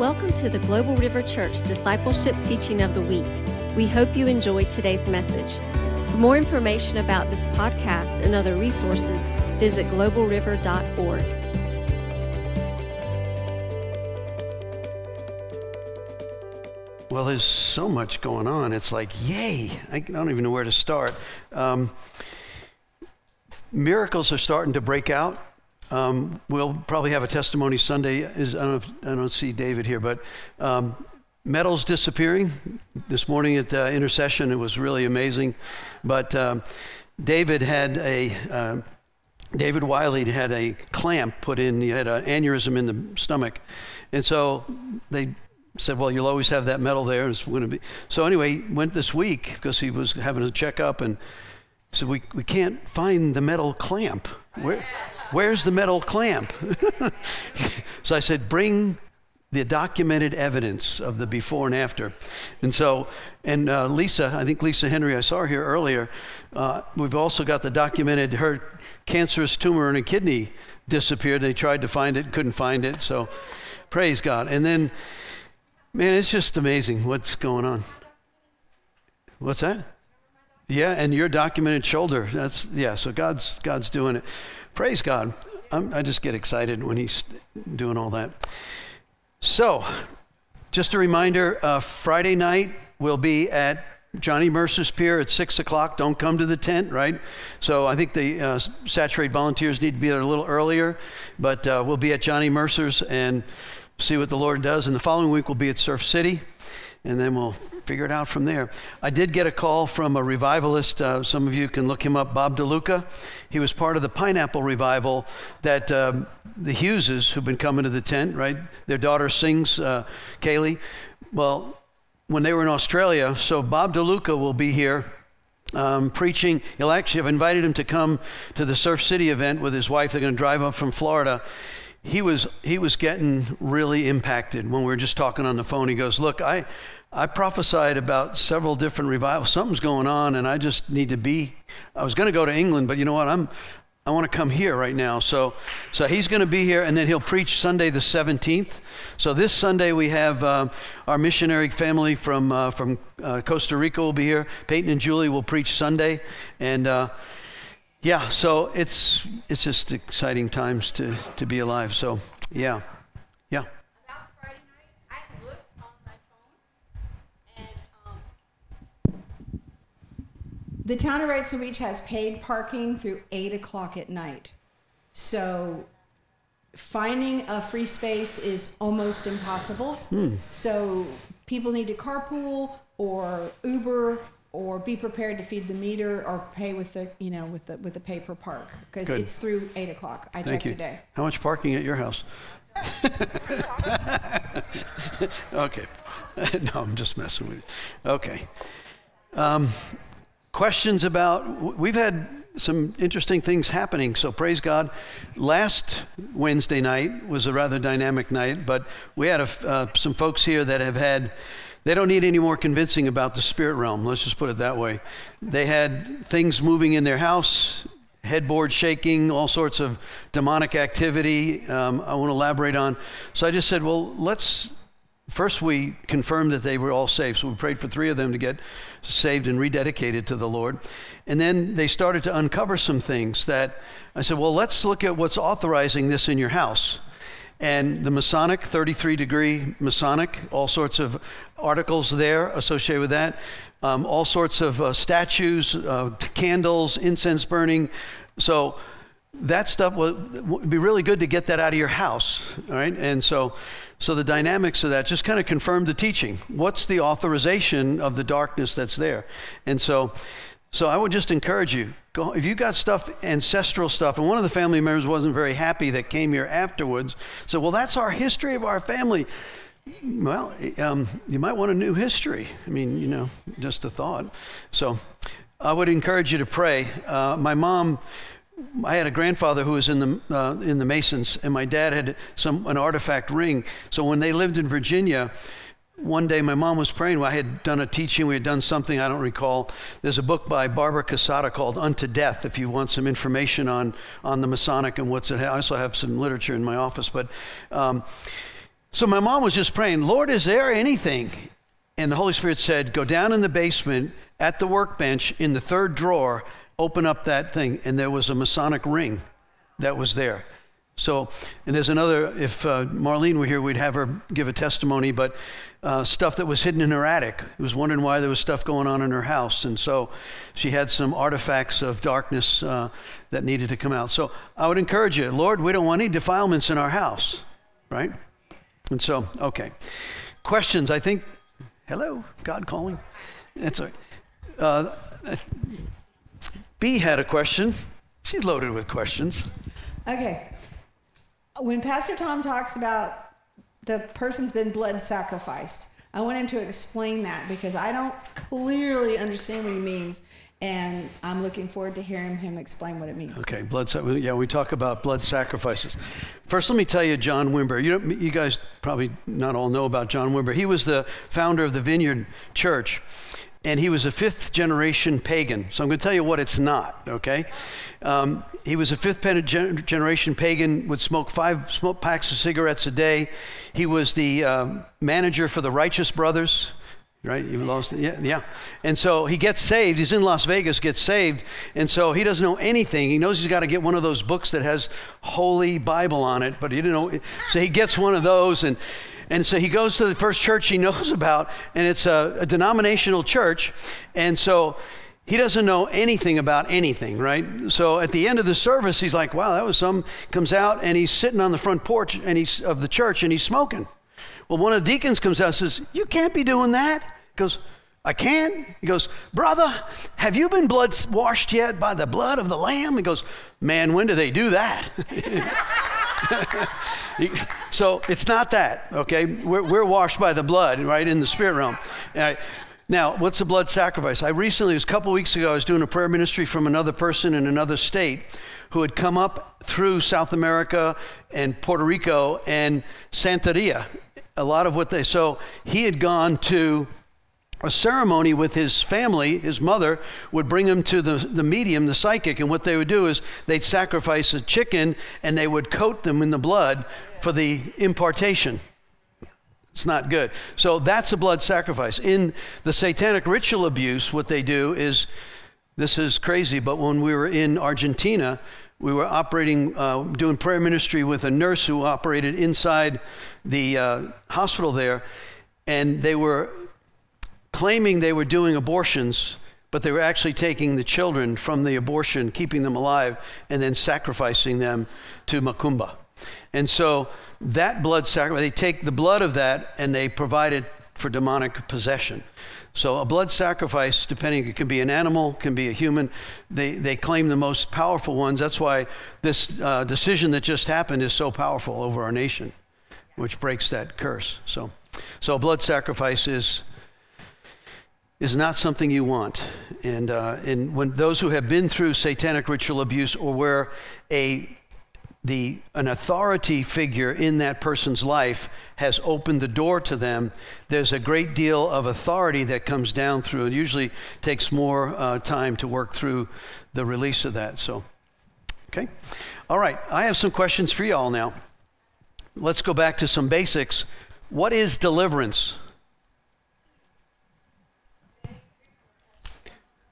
Welcome to the Global River Church Discipleship Teaching of the Week. We hope you enjoy today's message. For more information about this podcast and other resources, visit globalriver.org. Well, there's so much going on. It's like, yay! I don't even know where to start. Um, miracles are starting to break out. Um, we'll probably have a testimony Sunday. Is, I, don't if, I don't see David here, but um, metals disappearing. This morning at uh, intercession, it was really amazing. But um, David had a uh, David Wiley had a clamp put in. He had an aneurysm in the stomach, and so they said, "Well, you'll always have that metal there." It's going to be so. Anyway, went this week because he was having a checkup and said, "We we can't find the metal clamp. Where where's the metal clamp?" so I said, "Bring." The documented evidence of the before and after. And so, and uh, Lisa, I think Lisa Henry, I saw her here earlier. Uh, we've also got the documented her cancerous tumor in a kidney disappeared. They tried to find it, couldn't find it. So, praise God. And then, man, it's just amazing what's going on. What's that? Yeah, and your documented shoulder. That's yeah. So God's God's doing it. Praise God. I'm, I just get excited when He's doing all that. So, just a reminder: uh, Friday night we'll be at Johnny Mercer's Pier at 6 o'clock. Don't come to the tent, right? So I think the uh, Saturate volunteers need to be there a little earlier, but uh, we'll be at Johnny Mercer's and see what the Lord does. And the following week we'll be at Surf City, and then we'll figure it out from there. I did get a call from a revivalist. Uh, some of you can look him up, Bob DeLuca. He was part of the Pineapple Revival that um, the Hugheses, who've been coming to the tent, right? Their daughter sings, uh, Kaylee. Well, when they were in Australia. So Bob DeLuca will be here um, preaching. He'll actually, I've invited him to come to the Surf City event with his wife. They're going to drive up from Florida. He was, he was getting really impacted when we were just talking on the phone. He goes, Look, I, I prophesied about several different revivals. Something's going on, and I just need to be. I was going to go to England, but you know what? I'm, I want to come here right now. So, so he's going to be here, and then he'll preach Sunday the 17th. So this Sunday we have uh, our missionary family from uh, from uh, Costa Rica will be here. Peyton and Julie will preach Sunday, and uh, yeah, so it's it's just exciting times to to be alive. So yeah, yeah. Um, the town of Wrightsville Beach has paid parking through 8 o'clock at night. So finding a free space is almost impossible. Hmm. So people need to carpool or Uber or be prepared to feed the meter or pay with the you know with the with the pay per park because it's through eight o'clock. I Thank checked you. today. How much parking at your house? okay. no, I'm just messing with you. Okay. Um, questions about, we've had some interesting things happening, so praise God. Last Wednesday night was a rather dynamic night, but we had a uh, some folks here that have had, they don't need any more convincing about the spirit realm, let's just put it that way. They had things moving in their house, headboard shaking, all sorts of demonic activity. Um, I want to elaborate on. So I just said, well, let's. First, we confirmed that they were all saved. So we prayed for three of them to get saved and rededicated to the Lord. And then they started to uncover some things that I said, well, let's look at what's authorizing this in your house. And the Masonic, 33 degree Masonic, all sorts of articles there associated with that, um, all sorts of uh, statues, uh, candles, incense burning. So that stuff would, be really good to get that out of your house, all right? And so, so the dynamics of that just kind of confirmed the teaching. What's the authorization of the darkness that's there? And so, so I would just encourage you. Go, if you got stuff, ancestral stuff, and one of the family members wasn't very happy that came here afterwards, so well, that's our history of our family. Well, um, you might want a new history. I mean, you know, just a thought. So, I would encourage you to pray. Uh, my mom I had a grandfather who was in the uh, in the Masons, and my dad had some an artifact ring. So when they lived in Virginia, one day my mom was praying. I had done a teaching. We had done something I don't recall. There's a book by Barbara Casada called "Unto Death." If you want some information on on the Masonic and what's it. I also have some literature in my office, but. Um, So my mom was just praying, Lord, is there anything? And the Holy Spirit said, Go down in the basement at the workbench in the third drawer, open up that thing. And there was a Masonic ring that was there. So, and there's another, if uh, Marlene were here, we'd have her give a testimony, but uh, stuff that was hidden in her attic. He was wondering why there was stuff going on in her house. And so she had some artifacts of darkness uh, that needed to come out. So I would encourage you, Lord, we don't want any defilements in our house, right? And so, okay. Questions, I think, hello, God calling. It's a, uh, B had a question. She's loaded with questions. Okay. When Pastor Tom talks about the person's been blood sacrificed, I want him to explain that because I don't clearly understand what he means. And I'm looking forward to hearing him explain what it means. Okay, blood. Yeah, we talk about blood sacrifices. First, let me tell you, John Wimber. You, you guys probably not all know about John Wimber. He was the founder of the Vineyard Church, and he was a fifth generation pagan. So I'm going to tell you what it's not, okay? Um, he was a fifth generation pagan, would smoke five smoke packs of cigarettes a day. He was the um, manager for the Righteous Brothers, right? He lost, yeah, yeah. And so he gets saved. He's in Las Vegas, gets saved, and so he doesn't know anything. He knows he's got to get one of those books that has Holy Bible on it, but he didn't know. So he gets one of those, and and so he goes to the first church he knows about, and it's a, a denominational church. And so he doesn't know anything about anything, right? So at the end of the service, he's like, wow, that was some, comes out and he's sitting on the front porch and he's, of the church and he's smoking. Well, one of the deacons comes out and says, You can't be doing that. He goes, I can't. He goes, Brother, have you been blood washed yet by the blood of the Lamb? He goes, Man, when do they do that? so it's not that, okay? We're, we're washed by the blood, right, in the spirit realm. Now, what's a blood sacrifice? I recently, it was a couple weeks ago, I was doing a prayer ministry from another person in another state who had come up through South America and Puerto Rico and Santeria. A lot of what they, so he had gone to a ceremony with his family, his mother would bring him to the, the medium, the psychic, and what they would do is they'd sacrifice a chicken and they would coat them in the blood for the impartation. It's not good. So that's a blood sacrifice. In the satanic ritual abuse, what they do is this is crazy, but when we were in Argentina, we were operating, uh, doing prayer ministry with a nurse who operated inside the uh, hospital there, and they were claiming they were doing abortions, but they were actually taking the children from the abortion, keeping them alive, and then sacrificing them to Macumba. And so that blood sacrifice, they take the blood of that and they provide it for demonic possession. So a blood sacrifice, depending, it can be an animal, can be a human. They, they claim the most powerful ones. That's why this uh, decision that just happened is so powerful over our nation, which breaks that curse. So, so blood sacrifice is is not something you want. And, uh, and when those who have been through satanic ritual abuse or where a, the, an authority figure in that person's life has opened the door to them, there's a great deal of authority that comes down through. It usually takes more uh, time to work through the release of that. So, okay. All right, I have some questions for y'all now. Let's go back to some basics. What is deliverance?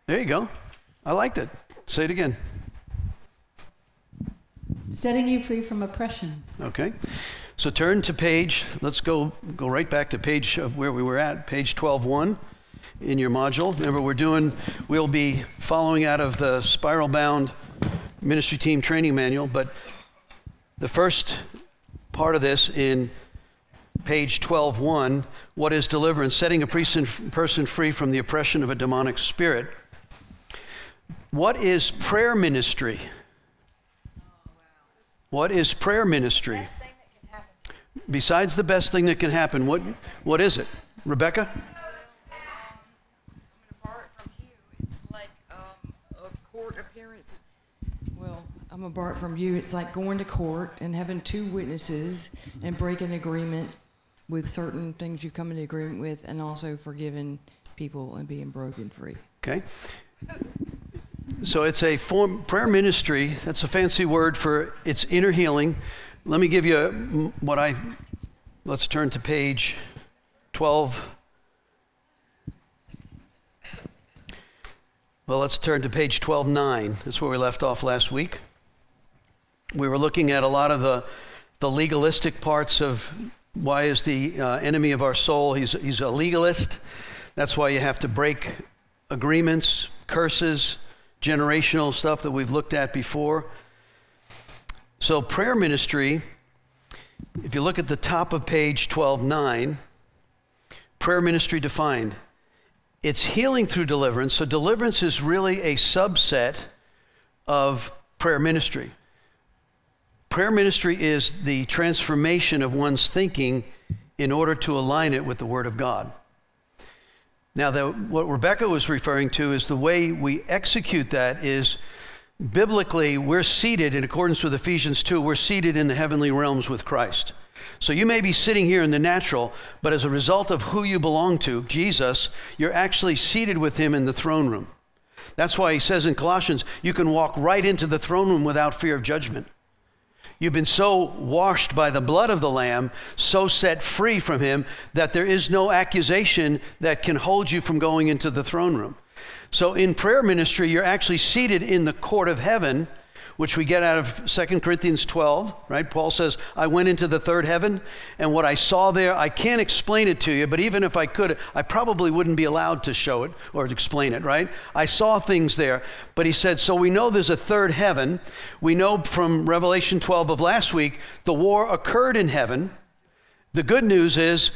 There you go. I liked it. Say it again. Setting you free from oppression. Okay. So turn to page, let's go go right back to page of where we were at, page 12.1 in your module. Remember, we're doing, we'll be following out of the spiral bound ministry team training manual, but the first part of this in page 12.1, what is deliverance? Setting a person free from the oppression of a demonic spirit. What is prayer ministry? What is prayer ministry? Besides the best thing that can happen, what, what is it? Rebecca? Um, I'm going to bar it from you. It's like um, a court appearance. Well, I'm apart from you. It's like going to court and having two witnesses and breaking agreement with certain things you've come into agreement with, and also forgiving people and being broken free. Okay. So it's a form, prayer ministry. That's a fancy word for its inner healing. Let me give you what I let's turn to page 12. Well, let's turn to page 12.9. That's where we left off last week. We were looking at a lot of the, the legalistic parts of why is the uh, enemy of our soul. He's, he's a legalist. That's why you have to break agreements, curses, generational stuff that we've looked at before. So, prayer ministry, if you look at the top of page 12.9, prayer ministry defined. It's healing through deliverance. So, deliverance is really a subset of prayer ministry. Prayer ministry is the transformation of one's thinking in order to align it with the Word of God. Now, the, what Rebecca was referring to is the way we execute that is biblically, we're seated in accordance with Ephesians 2, we're seated in the heavenly realms with Christ. So you may be sitting here in the natural, but as a result of who you belong to, Jesus, you're actually seated with him in the throne room. That's why he says in Colossians, you can walk right into the throne room without fear of judgment. You've been so washed by the blood of the Lamb, so set free from him, that there is no accusation that can hold you from going into the throne room. So in prayer ministry, you're actually seated in the court of heaven which we get out of 2 Corinthians 12, right? Paul says, I went into the third heaven, and what I saw there, I can't explain it to you, but even if I could, I probably wouldn't be allowed to show it or explain it, right? I saw things there. But he said, So we know there's a third heaven. We know from Revelation 12 of last week, the war occurred in heaven. The good news is,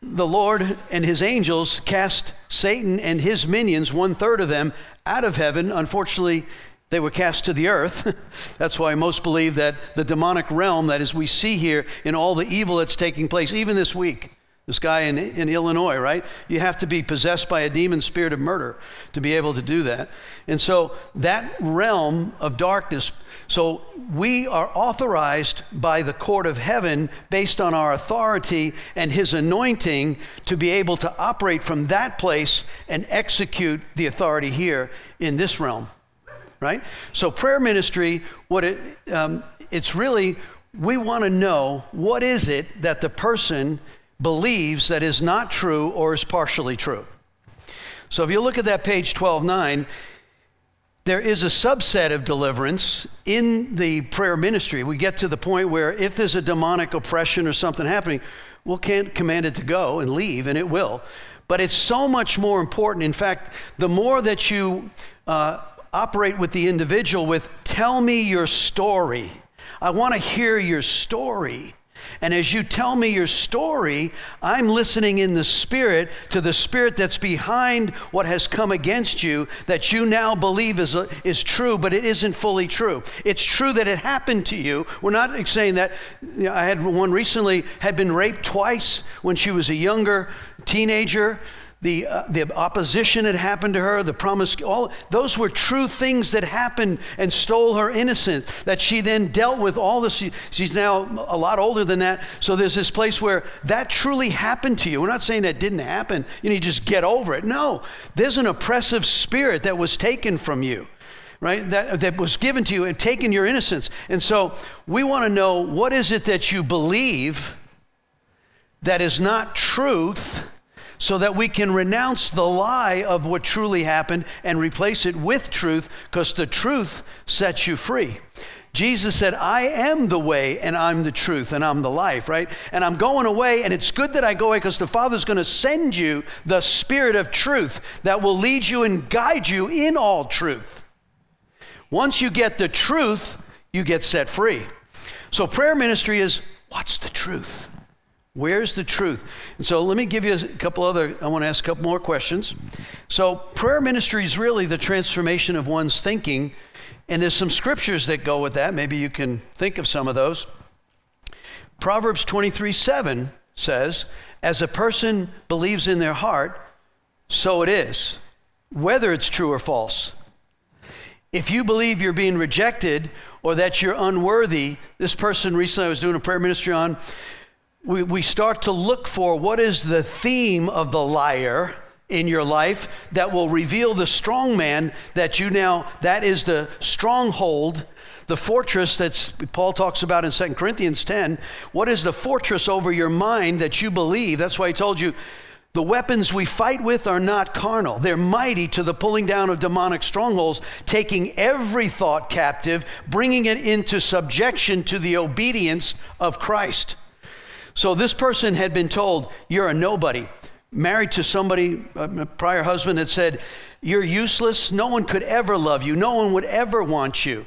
the Lord and his angels cast Satan and his minions, one third of them, out of heaven. Unfortunately, they were cast to the earth. that's why most believe that the demonic realm, that as we see here in all the evil that's taking place, even this week, this guy in, in Illinois, right? You have to be possessed by a demon spirit of murder to be able to do that. And so that realm of darkness, so we are authorized by the court of heaven based on our authority and his anointing to be able to operate from that place and execute the authority here in this realm right? So prayer ministry, what it, um, it's really, we want to know what is it that the person believes that is not true or is partially true. So if you look at that page 12.9, there is a subset of deliverance in the prayer ministry. We get to the point where if there's a demonic oppression or something happening, we'll can't command it to go and leave, and it will. But it's so much more important. In fact, the more that you uh, operate with the individual with, tell me your story. I want to hear your story. And as you tell me your story, I'm listening in the spirit to the spirit that's behind what has come against you that you now believe is, a, is true, but it isn't fully true. It's true that it happened to you. We're not saying that. You know, I had one recently had been raped twice when she was a younger teenager the, uh, the opposition had happened to her, the promise, all those were true things that happened and stole her innocence that she then dealt with all this. She's now a lot older than that. So there's this place where that truly happened to you. We're not saying that didn't happen. You need to just get over it. No, there's an oppressive spirit that was taken from you right? That, that was given to you and taken your innocence. And so we want to know what is it that you believe that is not truth so that we can renounce the lie of what truly happened and replace it with truth because the truth sets you free. Jesus said, I am the way and I'm the truth and I'm the life, right? And I'm going away, and it's good that I go away because the Father's going to send you the Spirit of truth that will lead you and guide you in all truth. Once you get the truth, you get set free. So, prayer ministry is what's the truth? Where's the truth? And so let me give you a couple other, I want to ask a couple more questions. So, prayer ministry is really the transformation of one's thinking. And there's some scriptures that go with that. Maybe you can think of some of those. Proverbs 23 7 says, As a person believes in their heart, so it is, whether it's true or false. If you believe you're being rejected or that you're unworthy, this person recently I was doing a prayer ministry on, we, we start to look for what is the theme of the liar in your life that will reveal the strong man that you now, that is the stronghold, the fortress that Paul talks about in 2 Corinthians 10. What is the fortress over your mind that you believe? That's why I told you the weapons we fight with are not carnal. They're mighty to the pulling down of demonic strongholds, taking every thought captive, bringing it into subjection to the obedience of Christ. So this person had been told, You're a nobody. Married to somebody, um, a prior husband had said, You're useless. No one could ever love you. No one would ever want you.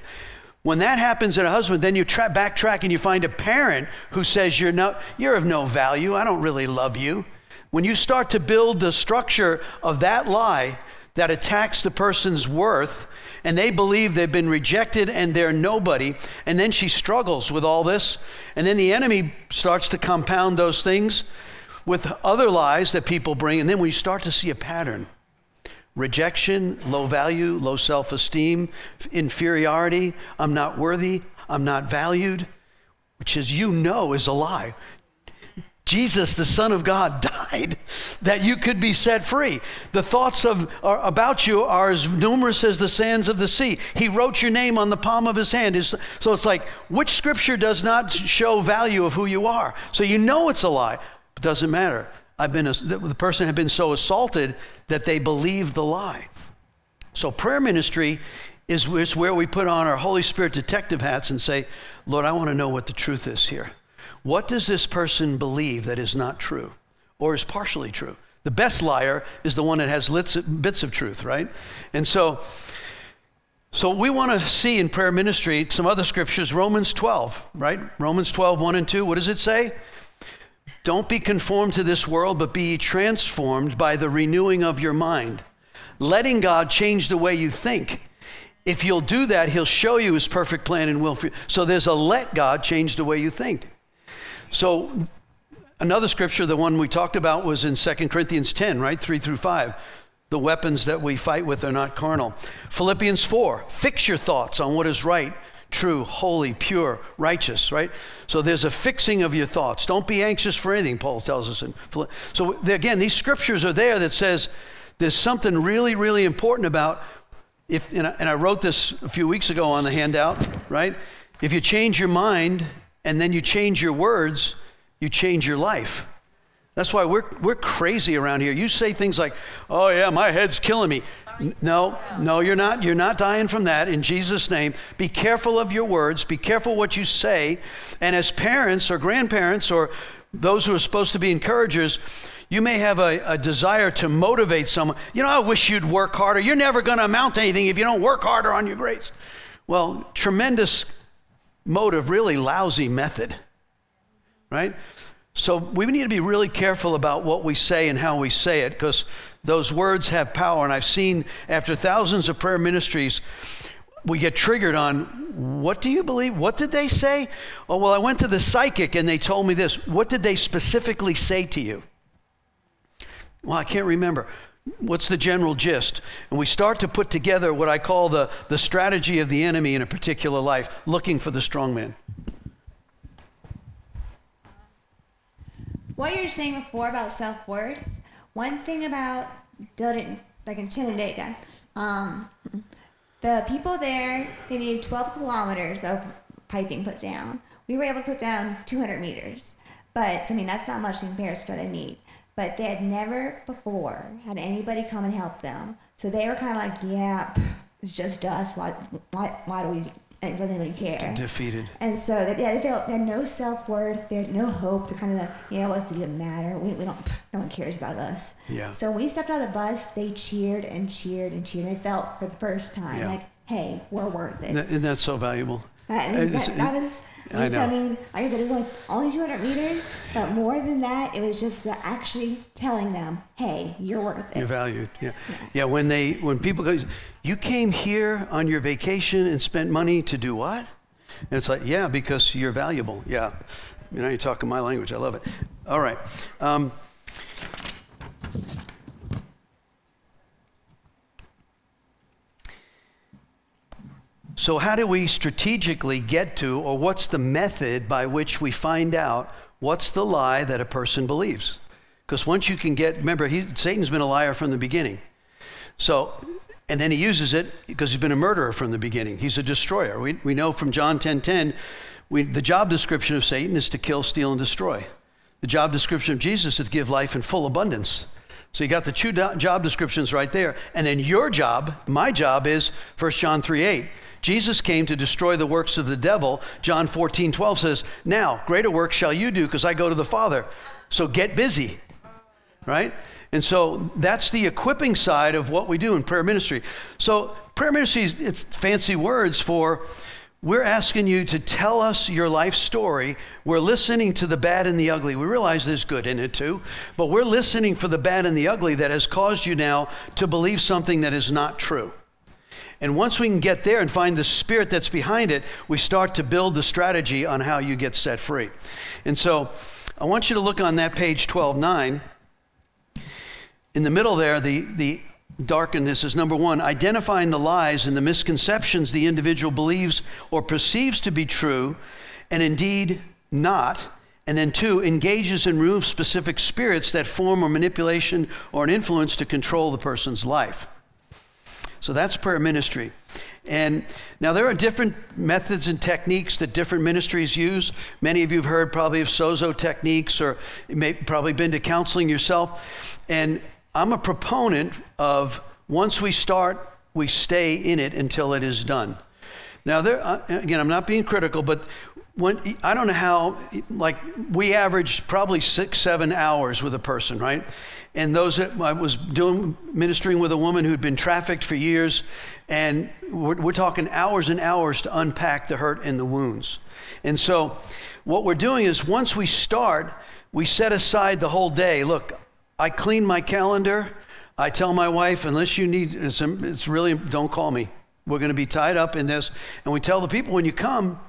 When that happens in a husband, then you tra- backtrack and you find a parent who says, you're, no, you're of no value. I don't really love you. When you start to build the structure of that lie that attacks the person's worth, and they believe they've been rejected and they're nobody, and then she struggles with all this, and then the enemy starts to compound those things with other lies that people bring, and then we start to see a pattern. Rejection, low value, low self esteem, inferiority, I'm not worthy, I'm not valued, which, as you know, is a lie. Jesus, the Son of God, died that you could be set free. The thoughts of, are, about you are as numerous as the sands of the sea. He wrote your name on the palm of his hand. So it's like, which scripture does not show value of who you are? So you know it's a lie. It doesn't matter. I've been, the person had been so assaulted that they believed the lie. So prayer ministry is, is where we put on our Holy Spirit detective hats and say, Lord, I want to know what the truth is here. What does this person believe that is not true or is partially true? The best liar is the one that has bits of truth, right? And so, so we want to see in prayer ministry some other scriptures, Romans 12, right? Romans 12, 1 and 2. What does it say? Don't be conformed to this world, but be transformed by the renewing of your mind, letting God change the way you think. If you'll do that, He'll show you His perfect plan and will for you. So there's a let God change the way you think. So another scripture, the one we talked about was in 2 Corinthians 10, right? 3 through 5. The weapons that we fight with are not carnal. Philippians 4, fix your thoughts on what is right, true, holy, pure, righteous, right? So there's a fixing of your thoughts. Don't be anxious for anything, Paul tells us. In so again, these scriptures are there that says there's something really, really important about if, and I, and I wrote this a few weeks ago on the handout, right? If you change your mind and then you change your words, you change your life. That's why we're, we're crazy around here. You say things like, oh, yeah, my head's killing me. No, no, you're not. You're not dying from that in Jesus' name. Be careful of your words. Be careful what you say. And as parents or grandparents or those who are supposed to be encouragers, you may have a, a desire to motivate someone. You know, I wish you'd work harder. You're never going to amount to anything if you don't work harder on your grades. Well, tremendous motive, really lousy method, right? So we need to be really careful about what we say and how we say it because those words have power. And I've seen after thousands of prayer ministries, we get triggered on what do you believe? What did they say? Oh, well, I went to the psychic and they told me this. What did they specifically say to you? Well, I can't remember. What's the general gist? And we start to put together what I call the, the strategy of the enemy in a particular life, looking for the strong man. What you were saying before about self worth, one thing about building, like in Chinandega, um, the people there, they needed 12 kilometers of piping put down. We were able to put down 200 meters. But, I mean, that's not much in comparison to what they need but they had never before had anybody come and help them. So they were kind of like, yeah, it's just us. Why, why, why do we? And doesn't anybody care? Defeated. And so they, yeah, they felt they had no self worth. They had no hope. They're kind of, like, you know, what's it even matter? We, we don't. No one cares about us. Yeah. So when we stepped out of the bus, they cheered and cheered and cheered. They felt for the first time yeah. like, hey, we're worth it. Isn't that so valuable? That, that, that was I know. I mean, like I said, it was only, only 200 meters, but more than that, it was just actually telling them, "Hey, you're worth it. You're valued." Yeah. yeah, yeah. When they, when people go, you came here on your vacation and spent money to do what? And it's like, yeah, because you're valuable. Yeah, you know, you're talking my language. I love it. All right. Um, So, how do we strategically get to, or what's the method by which we find out what's the lie that a person believes? Because once you can get, remember, he, Satan's been a liar from the beginning. So, And then he uses it because he's been a murderer from the beginning. He's a destroyer. We, we know from John 10 10, we, the job description of Satan is to kill, steal, and destroy. The job description of Jesus is to give life in full abundance. So you got the two job descriptions right there. And then your job, my job is 1 John 3 8. Jesus came to destroy the works of the devil. John 14 12 says, Now, greater work shall you do because I go to the Father. So get busy, right? And so that's the equipping side of what we do in prayer ministry. So prayer ministry is it's fancy words for we're asking you to tell us your life story. We're listening to the bad and the ugly. We realize there's good in it too, but we're listening for the bad and the ugly that has caused you now to believe something that is not true. And once we can get there and find the spirit that's behind it, we start to build the strategy on how you get set free. And so I want you to look on that page 12:9. In the middle there, the, the darkness is number one, identifying the lies and the misconceptions the individual believes or perceives to be true, and indeed not. And then two, engages and removes specific spirits that form or manipulation or an influence to control the person's life. So that's prayer ministry. And now there are different methods and techniques that different ministries use. Many of you have heard probably of sozo techniques or may probably been to counseling yourself. And I'm a proponent of once we start, we stay in it until it is done. Now, there, uh, again, I'm not being critical, but when I don't know how, like we average probably six, seven hours with a person, right? And those that I was doing ministering with a woman who'd been trafficked for years, and we're, we're talking hours and hours to unpack the hurt and the wounds. And so, what we're doing is once we start, we set aside the whole day. Look, I clean my calendar. I tell my wife, unless you need, it's, it's really, don't call me. We're going to be tied up in this. And we tell the people when you come,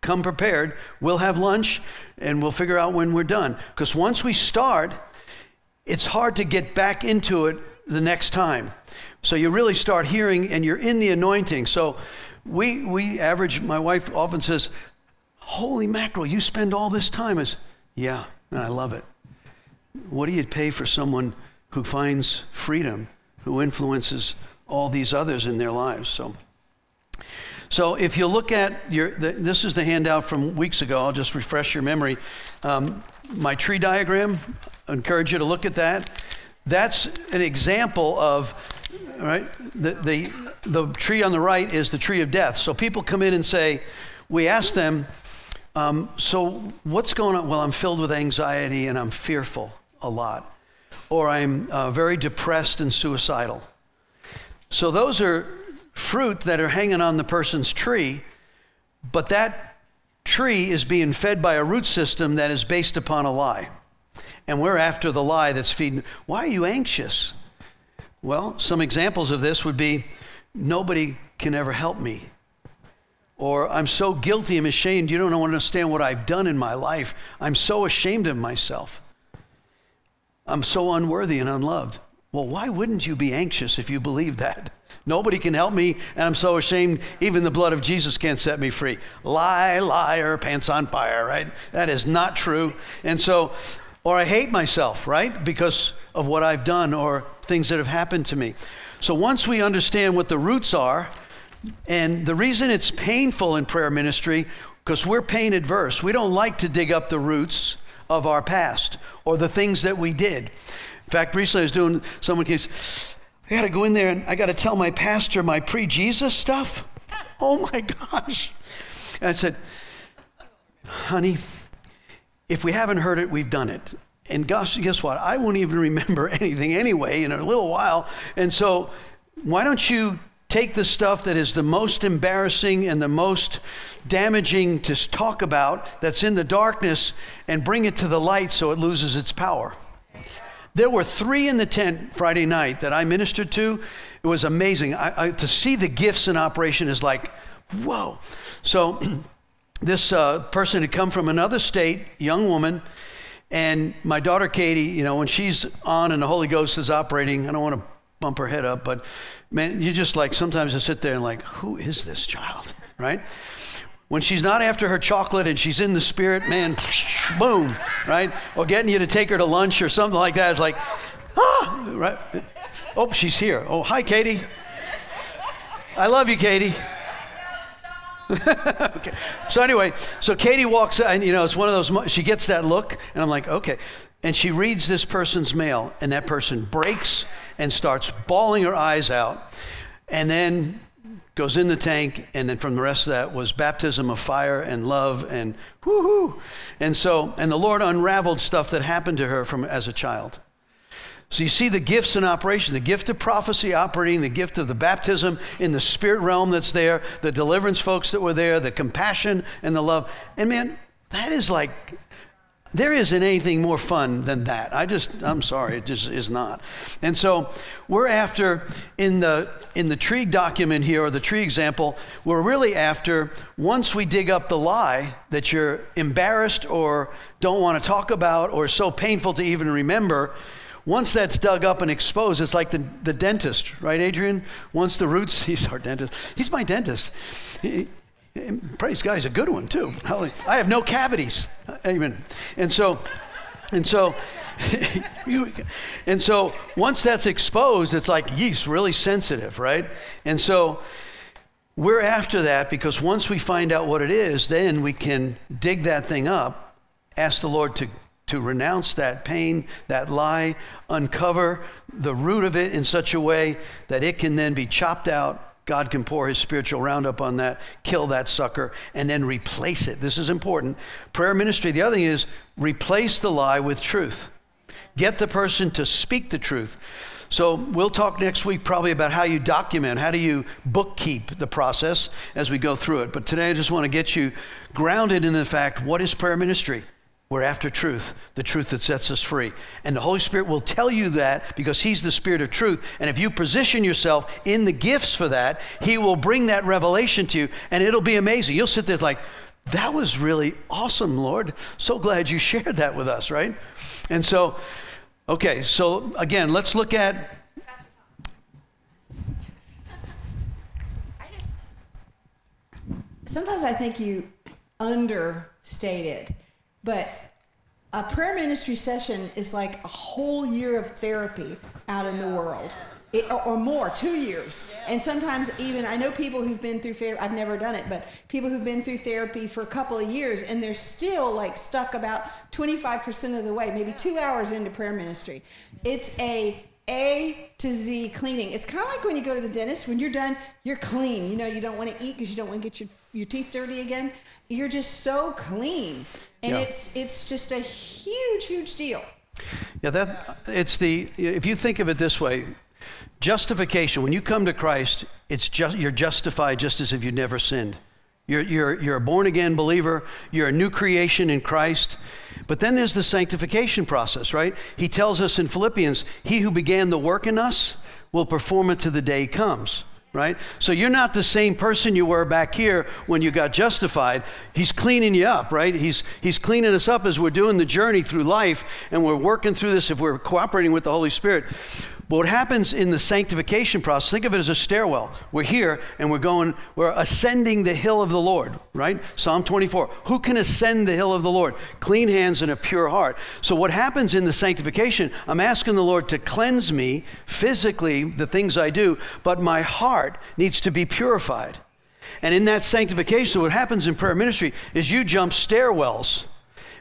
come prepared. We'll have lunch and we'll figure out when we're done. Because once we start, it's hard to get back into it the next time. So you really start hearing and you're in the anointing. So we, we average, my wife often says, Holy mackerel, you spend all this time. As, yeah, and I love it. What do you pay for someone who finds freedom, who influences all these others in their lives? So, so if you look at your, the, this is the handout from weeks ago. I'll just refresh your memory. Um, my tree diagram. I encourage you to look at that. That's an example of, right? The, the, the tree on the right is the tree of death. So people come in and say, we ask them, um, so what's going on? Well, I'm filled with anxiety and I'm fearful a lot, or I'm uh, very depressed and suicidal. So those are fruit that are hanging on the person's tree, but that tree is being fed by a root system that is based upon a lie. And we're after the lie that's feeding. Why are you anxious? Well, some examples of this would be nobody can ever help me. Or I'm so guilty, I'm ashamed, you don't understand what I've done in my life. I'm so ashamed of myself. I'm so unworthy and unloved. Well, why wouldn't you be anxious if you believe that? Nobody can help me, and I'm so ashamed, even the blood of Jesus can't set me free. Lie, liar, pants on fire, right? That is not true. And so, or I hate myself, right? Because of what I've done or things that have happened to me. So once we understand what the roots are, and the reason it's painful in prayer ministry, because we're pain adverse, we don't like to dig up the roots of our past or the things that we did. In fact, recently I was doing someone case, I got to go in there and I got to tell my pastor my pre Jesus stuff. Oh my gosh. And I said, honey, if we haven't heard it, we've done it. And gosh, guess what? I won't even remember anything anyway in a little while. And so, why don't you take the stuff that is the most embarrassing and the most damaging to talk about that's in the darkness and bring it to the light so it loses its power. There were three in the tent Friday night that I ministered to. It was amazing. I, I, to see the gifts in operation is like, whoa. So, this uh, person had come from another state, young woman, and my daughter Katie, you know, when she's on and the Holy Ghost is operating, I don't want to bump her head up, but man, you just like sometimes I sit there and like, who is this child, right? When she's not after her chocolate and she's in the spirit, man, boom, right? Or getting you to take her to lunch or something like that. It's like, ah, right? Oh, she's here. Oh, hi, Katie. I love you, Katie. okay. So anyway, so Katie walks out, and you know it's one of those. She gets that look, and I'm like, okay. And she reads this person's mail, and that person breaks and starts bawling her eyes out, and then goes in the tank, and then from the rest of that was baptism of fire and love and whoo-hoo. And so, and the Lord unraveled stuff that happened to her from as a child. So you see the gifts in operation the gift of prophecy operating, the gift of the baptism in the spirit realm that's there, the deliverance folks that were there, the compassion and the love. And man, that is like there isn't anything more fun than that. I just, I'm sorry, it just is not. And so we're after, in the, in the tree document here, or the tree example, we're really after, once we dig up the lie that you're embarrassed or don't want to talk about or so painful to even remember, once that's dug up and exposed, it's like the, the dentist, right, Adrian? Once the roots, he's our dentist. He's my dentist. He, praise God, he's a good one too. I have no cavities. Amen. And so, and so, and so once that's exposed, it's like yeast, really sensitive, right? And so we're after that because once we find out what it is, then we can dig that thing up, ask the Lord to, to renounce that pain, that lie, uncover the root of it in such a way that it can then be chopped out God can pour his spiritual roundup on that, kill that sucker, and then replace it. This is important. Prayer ministry, the other thing is replace the lie with truth. Get the person to speak the truth. So we'll talk next week probably about how you document, how do you bookkeep the process as we go through it. But today I just want to get you grounded in the fact what is prayer ministry? We're after truth, the truth that sets us free. And the Holy Spirit will tell you that because He's the Spirit of truth. And if you position yourself in the gifts for that, He will bring that revelation to you, and it'll be amazing. You'll sit there like, that was really awesome, Lord. So glad you shared that with us, right? And so, okay, so again, let's look at. Sometimes I think you understate it but a prayer ministry session is like a whole year of therapy out in the world. It, or, or, more, two years. And sometimes even, I know people who've been through therapy, I've never done it, but people who've been through therapy for a couple of years and they're still like stuck about 25% of the way, maybe two hours into prayer ministry. It's a A to Z cleaning. It's kind of like when you go to the dentist, when you're done, you're clean. You know, you don't want to eat because you don't want to get your, your teeth dirty again. You're just so clean. And yeah. it's it's just a huge huge deal. Yeah that it's the if you think of it this way justification when you come to christ it's just you're justified just as if you never sinned. You're, you're, you're a born again believer you're a new creation in christ. But then there's the sanctification process right? He tells us in philippians he who began the work in us will perform it to the day comes right? So you're not the same person you were back here when you got justified. He's cleaning you up, right? He's, he's cleaning us up as we're doing the journey through life and we're working through this if we're cooperating with the Holy Spirit. But what happens in the sanctification process, think of it as a stairwell. We're here and we're going, we're ascending the hill of the Lord, right? Psalm 24. Who can ascend the hill of the Lord? Clean hands and a pure heart. So, what happens in the sanctification, I'm asking the Lord to cleanse me physically, the things I do, but my heart needs to be purified. And in that sanctification, what happens in prayer ministry is you jump stairwells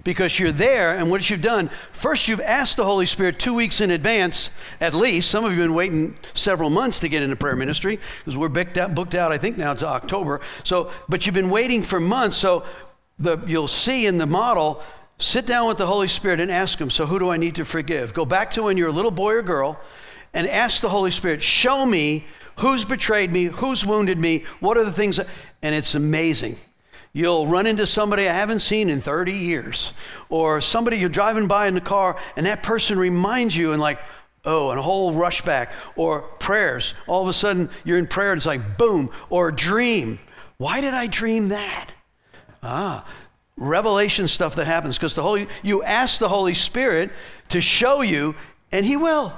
because you're there and what you've done first you've asked the holy spirit two weeks in advance at least. Some of you have been waiting several months to get into prayer ministry because we're booked out, booked out i think now it's october. So but you've been waiting for months so the, you'll see in the model sit down with the holy spirit and ask him so who do i need to forgive? Go back to when you're a little boy or girl and ask the holy spirit show me who's betrayed me who's wounded me what are the things that, and it's amazing You'll run into somebody I haven't seen in 30 years, or somebody you're driving by in the car, and that person reminds you, and like, oh, and a whole rush back, or prayers. All of a sudden, you're in prayer, and it's like, boom, or a dream. Why did I dream that? Ah, revelation stuff that happens because the Holy, you ask the Holy Spirit to show you, and He will.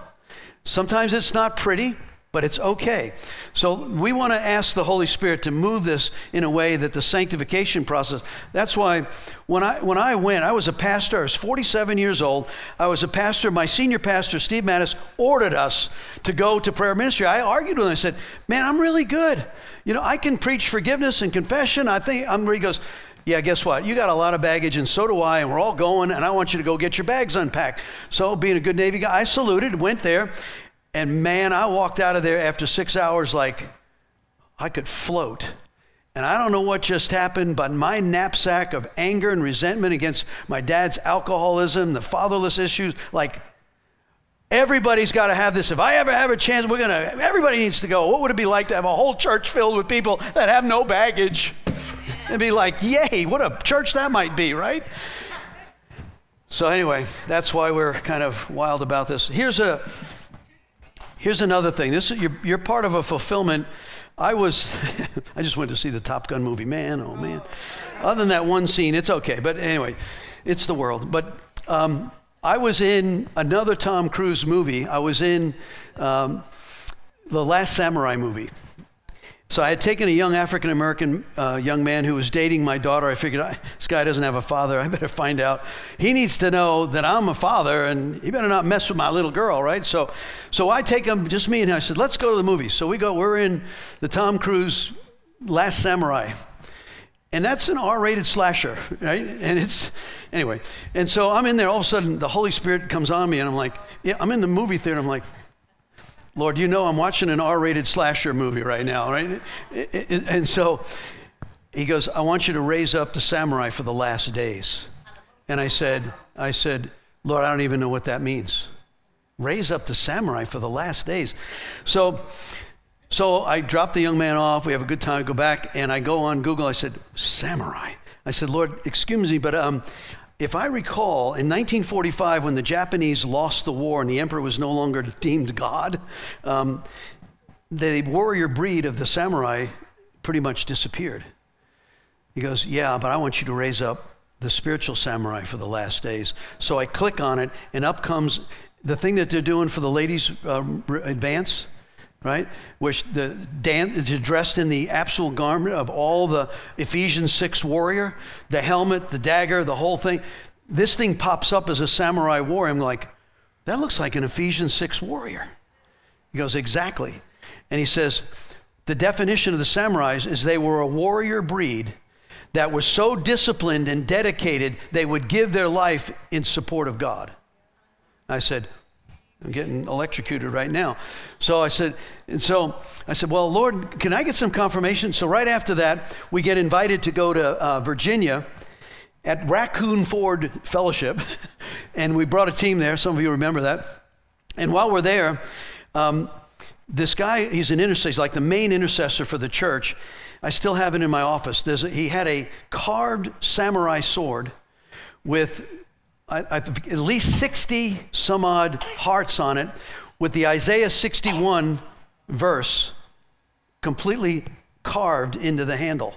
Sometimes it's not pretty. But it's okay. So we want to ask the Holy Spirit to move this in a way that the sanctification process. That's why when I when I went, I was a pastor. I was 47 years old. I was a pastor. My senior pastor, Steve Mattis, ordered us to go to prayer ministry. I argued with him. I said, "Man, I'm really good. You know, I can preach forgiveness and confession. I think I'm." He goes. Yeah, guess what? You got a lot of baggage, and so do I, and we're all going, and I want you to go get your bags unpacked. So, being a good Navy guy, I saluted, went there, and man, I walked out of there after six hours like I could float. And I don't know what just happened, but my knapsack of anger and resentment against my dad's alcoholism, the fatherless issues, like everybody's got to have this. If I ever have a chance, we're going to, everybody needs to go. What would it be like to have a whole church filled with people that have no baggage? It'd be like, yay, what a church that might be, right? So, anyway, that's why we're kind of wild about this. Here's a Here's another thing. This is, you're, you're part of a fulfillment. I was, I just went to see the Top Gun movie. Man, oh man. Other than that one scene, it's okay. But anyway, it's the world. But um, I was in another Tom Cruise movie. I was in um, the Last Samurai movie. So I had taken a young African American uh, young man who was dating my daughter. I figured this guy doesn't have a father. I better find out. He needs to know that I'm a father, and he better not mess with my little girl, right? So, so I take him, just me and him. I said, "Let's go to the movie." So we go. We're in the Tom Cruise Last Samurai, and that's an R-rated slasher, right? And it's anyway. And so I'm in there. All of a sudden, the Holy Spirit comes on me, and I'm like, "Yeah." I'm in the movie theater. I'm like, Lord, you know I'm watching an R rated slasher movie right now, right? And so he goes, I want you to raise up the samurai for the last days. And I said, I said, Lord, I don't even know what that means. Raise up the samurai for the last days. So so I drop the young man off. We have a good time. I go back and I go on Google. I said, Samurai. I said, Lord, excuse me, but um, if I recall, in 1945, when the Japanese lost the war and the emperor was no longer deemed God, um, the warrior breed of the samurai pretty much disappeared. He goes, Yeah, but I want you to raise up the spiritual samurai for the last days. So I click on it, and up comes the thing that they're doing for the ladies' uh, advance right? Which the Dan is dressed in the absolute garment of all the Ephesians 6 warrior, the helmet, the dagger, the whole thing. This thing pops up as a samurai warrior. I'm like, that looks like an Ephesians 6 warrior. He goes, exactly. And he says, the definition of the samurais is they were a warrior breed that was so disciplined and dedicated they would give their life in support of God. I said, I'm getting electrocuted right now. So I said, and so I said, well, Lord, can I get some confirmation? So right after that, we get invited to go to uh, Virginia at Raccoon Ford Fellowship, and we brought a team there. Some of you remember that. And while we're there, um, this guy, he's an intercessor, he's like the main intercessor for the church. I still have it in my office. A, he had a carved samurai sword with I, I, at least 60 some odd hearts on it with the Isaiah 61 verse completely carved into the handle.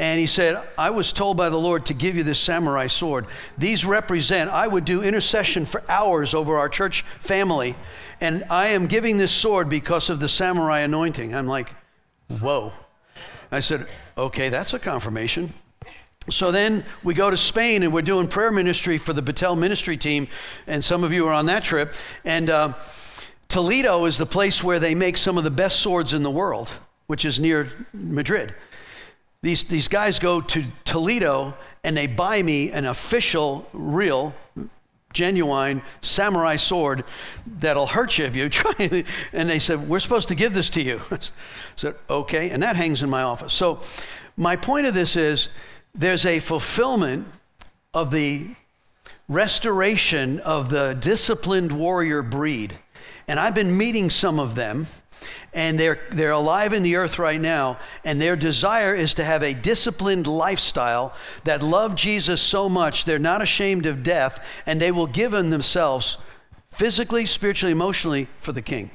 And he said, I was told by the Lord to give you this samurai sword. These represent, I would do intercession for hours over our church family. And I am giving this sword because of the samurai anointing. I'm like, whoa. I said, okay, that's a confirmation. So then we go to Spain and we're doing prayer ministry for the Battelle ministry team, and some of you are on that trip. And uh, Toledo is the place where they make some of the best swords in the world, which is near Madrid. These, these guys go to Toledo and they buy me an official, real, genuine samurai sword that'll hurt you if you try. And they said, We're supposed to give this to you. I said, Okay. And that hangs in my office. So my point of this is, there's a fulfillment of the restoration of the disciplined warrior breed. And I've been meeting some of them, and they're, they're alive in the earth right now, and their desire is to have a disciplined lifestyle that love Jesus so much they're not ashamed of death, and they will give themselves physically, spiritually, emotionally for the king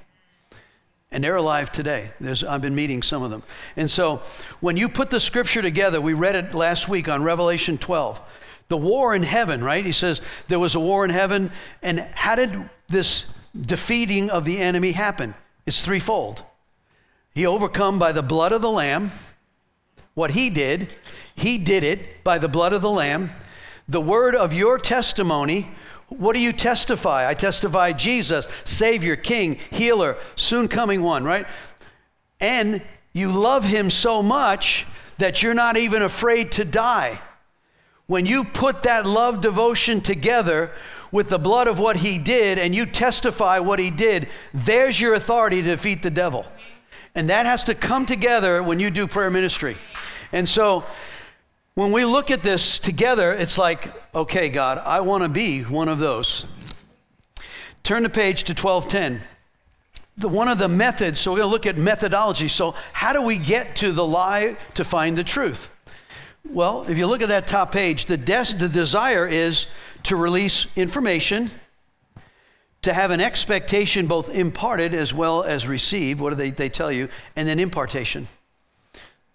and they're alive today. There's, I've been meeting some of them. And so when you put the scripture together, we read it last week on Revelation 12. The war in heaven, right? He says there was a war in heaven. And how did this defeating of the enemy happen? It's threefold. He overcome by the blood of the Lamb. What he did, he did it by the blood of the Lamb. The word of your testimony. What do you testify? I testify Jesus, Savior, King, Healer, soon coming one, right? And you love him so much that you're not even afraid to die. When you put that love devotion together with the blood of what he did and you testify what he did, there's your authority to defeat the devil. And that has to come together when you do prayer ministry. And so when we look at this together, it's like, okay, God, I want to be one of those. Turn the page to 1210. The, one of the methods, so we're going to look at methodology. So, how do we get to the lie to find the truth? Well, if you look at that top page, the, des- the desire is to release information, to have an expectation both imparted as well as received. What do they, they tell you? And then impartation.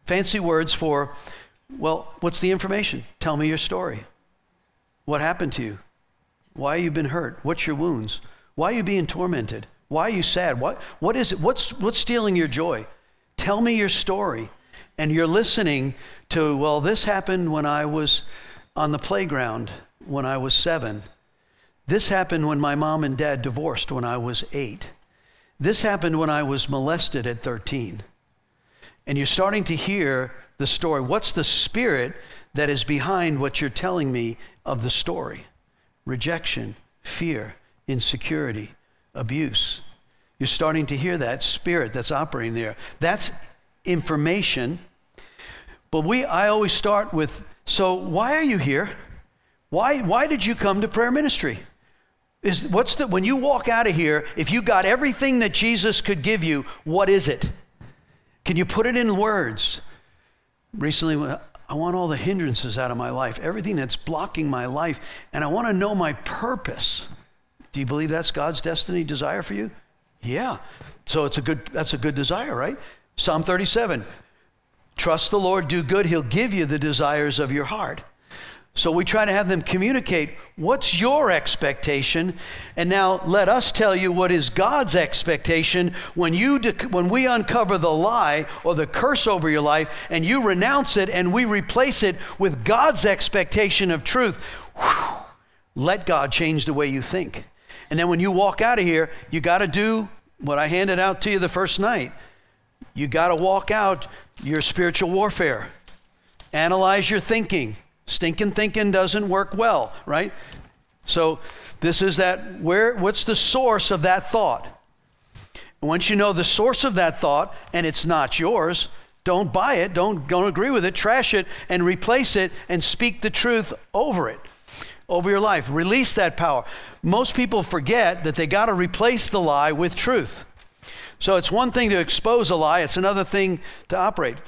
Fancy words for, well, what's the information? Tell me your story. What happened to you? Why you been hurt? What's your wounds? Why are you being tormented? Why are you sad? What, what is it? What's, what's stealing your joy? Tell me your story. And you're listening to, well, this happened when I was on the playground when I was seven. This happened when my mom and dad divorced when I was eight. This happened when I was molested at 13. And you're starting to hear the story. What's the spirit that is behind what you're telling me of the story? Rejection, fear, insecurity, abuse. You're starting to hear that spirit that's operating there. That's information. But we I always start with so why are you here? Why why did you come to prayer ministry? Is what's the when you walk out of here, if you got everything that Jesus could give you, what is it? Can you put it in words? Recently uh, I want all the hindrances out of my life, everything that's blocking my life, and I want to know my purpose. Do you believe that's God's destiny desire for you? Yeah. So it's a good that's a good desire, right? Psalm 37. Trust the Lord, do good, he'll give you the desires of your heart. So we try to have them communicate what's your expectation, and now let us tell you what is God's expectation when you when we uncover the lie or the curse over your life, and you renounce it, and we replace it with God's expectation of truth. Whew, let God change the way you think, and then when you walk out of here, you got to do what I handed out to you the first night. You got to walk out your spiritual warfare. Analyze your thinking Stinking thinking doesn't work well, right? So this is that where what's the source of that thought? Once you know the source of that thought and it's not yours, don't buy it, don't, don't agree with it, trash it, and replace it and speak the truth over it, over your life. Release that power. Most people forget that they got to replace the lie with truth. So it's one thing to expose a lie, it's another thing to operate.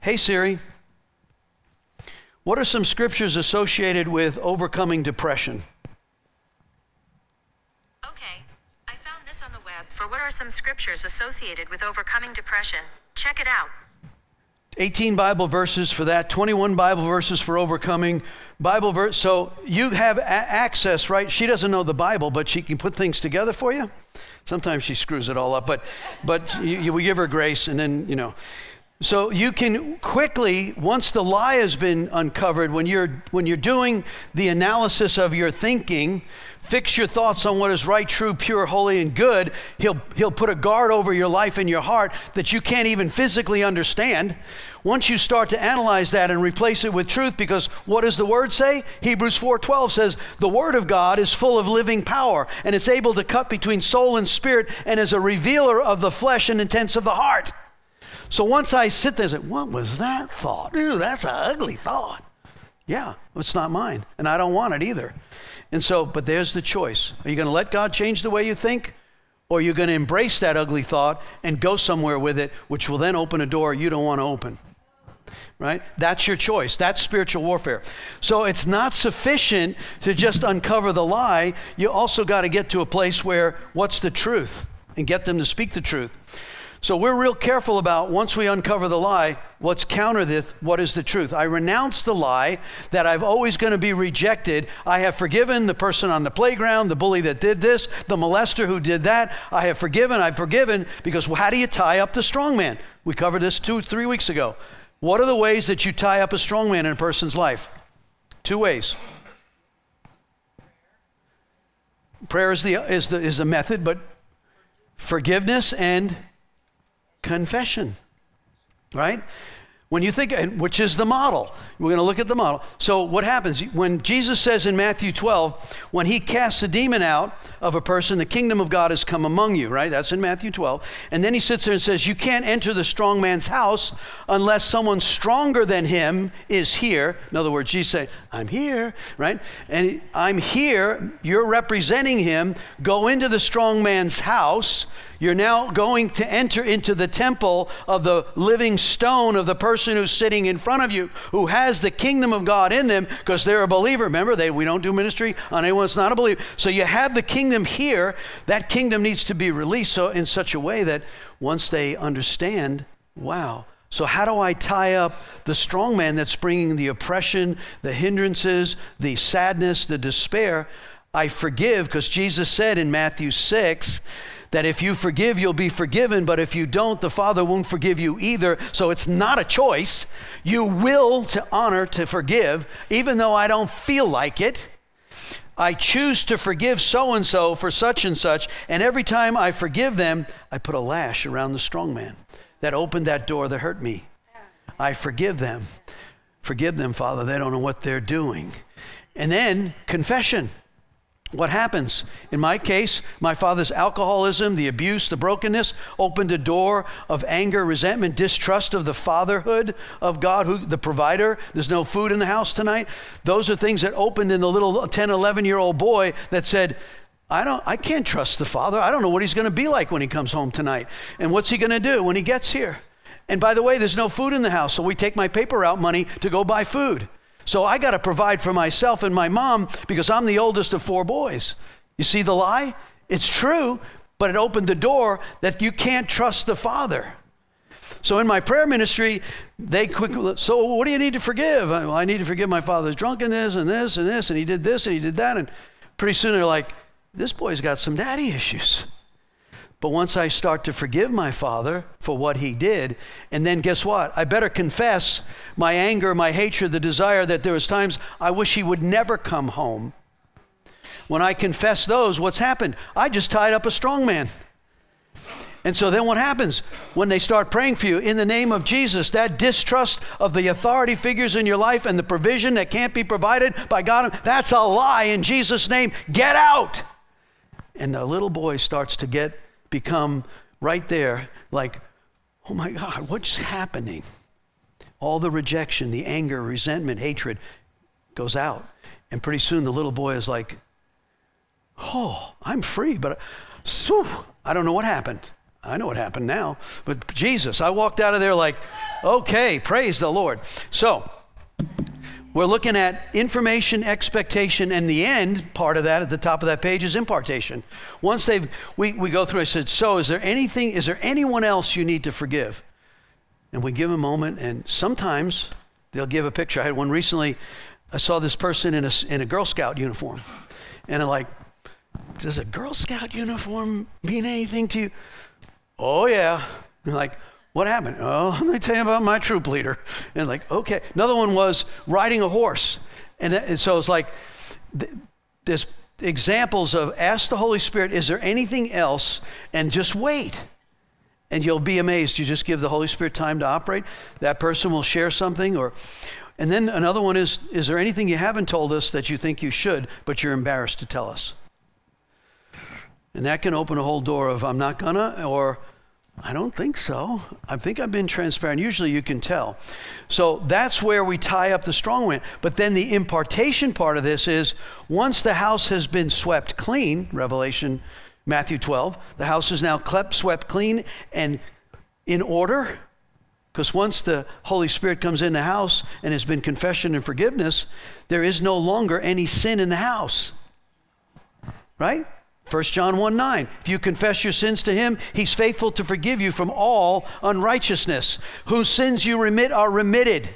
Hey Siri, what are some scriptures associated with overcoming depression? Okay, I found this on the web for what are some scriptures associated with overcoming depression. Check it out. 18 Bible verses for that, 21 Bible verses for overcoming Bible verse. So you have a- access, right? She doesn't know the Bible, but she can put things together for you. Sometimes she screws it all up, but but you, you, we give her grace, and then you know. So you can quickly, once the lie has been uncovered, when you're, when you're doing the analysis of your thinking, fix your thoughts on what is right, true, pure, holy, and good. He'll, he'll put a guard over your life and your heart that you can't even physically understand. Once you start to analyze that and replace it with truth, because what does the word say? Hebrews 4:12 says, "The word of God is full of living power, and it's able to cut between soul and spirit, and is a revealer of the flesh and intents of the heart." So once I sit there and say, What was that thought? Ooh, that's an ugly thought. Yeah, it's not mine. And I don't want it either. And so, but there's the choice. Are you going to let God change the way you think? Or are you going to embrace that ugly thought and go somewhere with it, which will then open a door you don't want to open? Right? That's your choice. That's spiritual warfare. So it's not sufficient to just uncover the lie. You also got to get to a place where what's the truth and get them to speak the truth. So we're real careful about once we uncover the lie, what's counter this, what is the truth. I renounce the lie that I've always going to be rejected. I have forgiven the person on the playground, the bully that did this, the molester who did that. I have forgiven, I've forgiven, because how do you tie up the strong man? We covered this two, three weeks ago. What are the ways that you tie up a strong man in a person's life? Two ways. Prayer is the, is the, is the method, but forgiveness and confession, right? When you think, which is the model, we're going to look at the model. So, what happens when Jesus says in Matthew 12, when he casts a demon out of a person, the kingdom of God has come among you, right? That's in Matthew 12. And then he sits there and says, You can't enter the strong man's house unless someone stronger than him is here. In other words, Jesus say, I'm here, right? And I'm here, you're representing him. Go into the strong man's house you're now going to enter into the temple of the living stone of the person who's sitting in front of you, who has the kingdom of God in them because they're a believer. Remember, they, we don't do ministry on anyone that's not a believer. So you have the kingdom here. That kingdom needs to be released so, in such a way that once they understand, wow. So, how do I tie up the strong man that's bringing the oppression, the hindrances, the sadness, the despair? I forgive because Jesus said in Matthew 6 that if you forgive, you'll be forgiven, but if you don't, the Father won't forgive you either. So it's not a choice. You will to honor, to forgive, even though I don't feel like it. I choose to forgive so and so for such and such, and every time I forgive them, I put a lash around the strong man that opened that door that hurt me. I forgive them. Forgive them, Father. They don't know what they're doing. And then confession. What happens? In my case, my father's alcoholism, the abuse, the brokenness opened a door of anger, resentment, distrust of the fatherhood of God, who the provider. There's no food in the house tonight. Those are things that opened in the little 10, 11 year old boy that said, I don't I can't trust the father. I don't know what he's going to be like when he comes home tonight. And what's he going to do when he gets here? And by the way, there's no food in the house, so we take my paper route money to go buy food. So I got to provide for myself and my mom because I'm the oldest of four boys. You see the lie? It's true, but it opened the door that you can't trust the Father. So in my prayer ministry, they quickly, so what do you need to forgive? Well, I need to forgive my father's drunkenness and this and this, and he did this and he did that. And pretty soon they're like, this boy's got some daddy issues. But once I start to forgive my father for what he did, and then guess what? I better confess my anger, my hatred, the desire that there was times I wish he would never come home. When I confess those, what's happened? I just tied up a strong man. And so then what happens? When they start praying for you in the name of Jesus, that distrust of the authority figures in your life and the provision that can't be provided by God, that's a lie in Jesus' name. Get out. And the little boy starts to get become right there like, oh my God, what's happening? All the rejection, the anger, resentment, hatred goes out. And pretty soon the little boy is like, oh, I'm free, but whew, I don't know what happened. I know what happened now. But Jesus, I walked out of there like, okay, praise the Lord. So, we're looking at information, expectation, and the end part of that at the top of that page is impartation. Once they've, we, we go through, I said, So, is there anything, is there anyone else you need to forgive? And we give a moment, and sometimes they'll give a picture. I had one recently, I saw this person in a, in a Girl Scout uniform. And I'm like, Does a Girl Scout uniform mean anything to you? Oh, yeah. And like, what happened? Oh, let me tell you about my troop leader. And like, okay. Another one was riding a horse. And, uh, and so it's like, th- there's examples of ask the Holy Spirit, is there anything else? And just wait. And you'll be amazed. You just give the Holy Spirit time to operate. That person will share something or. And then another one is Is there anything you haven't told us that you think you should, but you're embarrassed to tell us? And that can open a whole door of, I'm not gonna, or I don't think so. I think I've been transparent. Usually you can tell. So that's where we tie up the strong wind. But then the impartation part of this is once the house has been swept clean, Revelation, Matthew 12, the house is now swept clean and in order. Because once the Holy Spirit comes in the house and has been confession and forgiveness, there is no longer any sin in the house. Right? 1 John 1 9. If you confess your sins to him, he's faithful to forgive you from all unrighteousness. Whose sins you remit are remitted.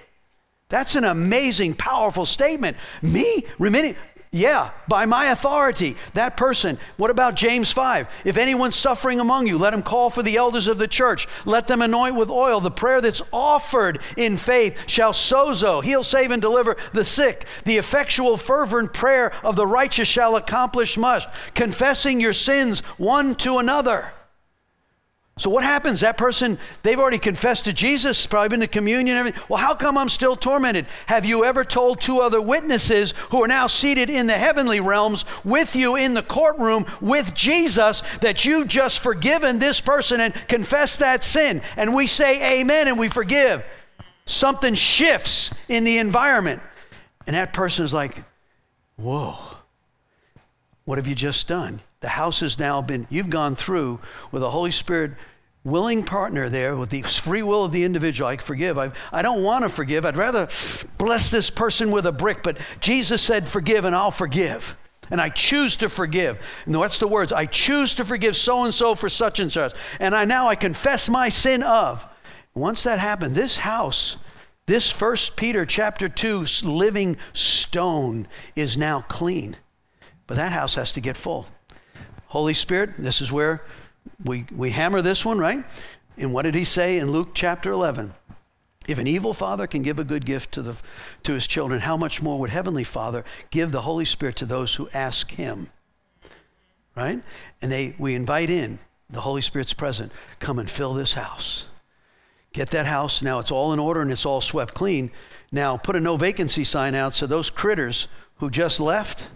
That's an amazing, powerful statement. Me? Remitting? Yeah, by my authority, that person. What about James 5? If anyone's suffering among you, let him call for the elders of the church. Let them anoint with oil. The prayer that's offered in faith shall sozo. He'll save and deliver the sick. The effectual, fervent prayer of the righteous shall accomplish much. Confessing your sins one to another. So what happens? That person, they've already confessed to Jesus, probably been to communion everything. Well, how come I'm still tormented? Have you ever told two other witnesses who are now seated in the heavenly realms with you in the courtroom with Jesus that you've just forgiven this person and confessed that sin? And we say amen and we forgive. Something shifts in the environment. And that person is like, whoa, what have you just done? The house has now been, you've gone through with the Holy Spirit willing partner there with the free will of the individual. I forgive. I, I don't want to forgive. I'd rather bless this person with a brick, but Jesus said, forgive and I'll forgive. And I choose to forgive. And that's the words. I choose to forgive so and so for such and such. And I now I confess my sin of. Once that happened, this house, this first Peter chapter 2 living stone is now clean. But that house has to get full. Holy Spirit, this is where we, we hammer this one, right? And what did he say in Luke chapter 11? If an evil father can give a good gift to, the, to his children, how much more would Heavenly Father give the Holy Spirit to those who ask him? Right? And they, we invite in, the Holy Spirit's present. Come and fill this house. Get that house. Now it's all in order and it's all swept clean. Now put a no vacancy sign out so those critters who just left,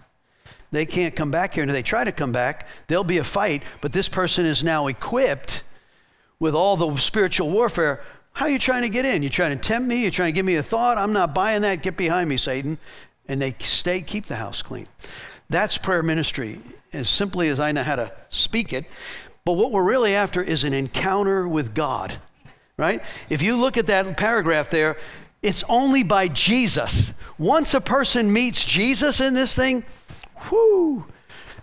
they can't come back here. And if they try to come back, there'll be a fight, but this person is now equipped with all the spiritual warfare. How are you trying to get in? You're trying to tempt me? You're trying to give me a thought? I'm not buying that. Get behind me, Satan. And they stay, keep the house clean. That's prayer ministry, as simply as I know how to speak it. But what we're really after is an encounter with God, right? If you look at that paragraph there, it's only by Jesus. Once a person meets Jesus in this thing, Whoo!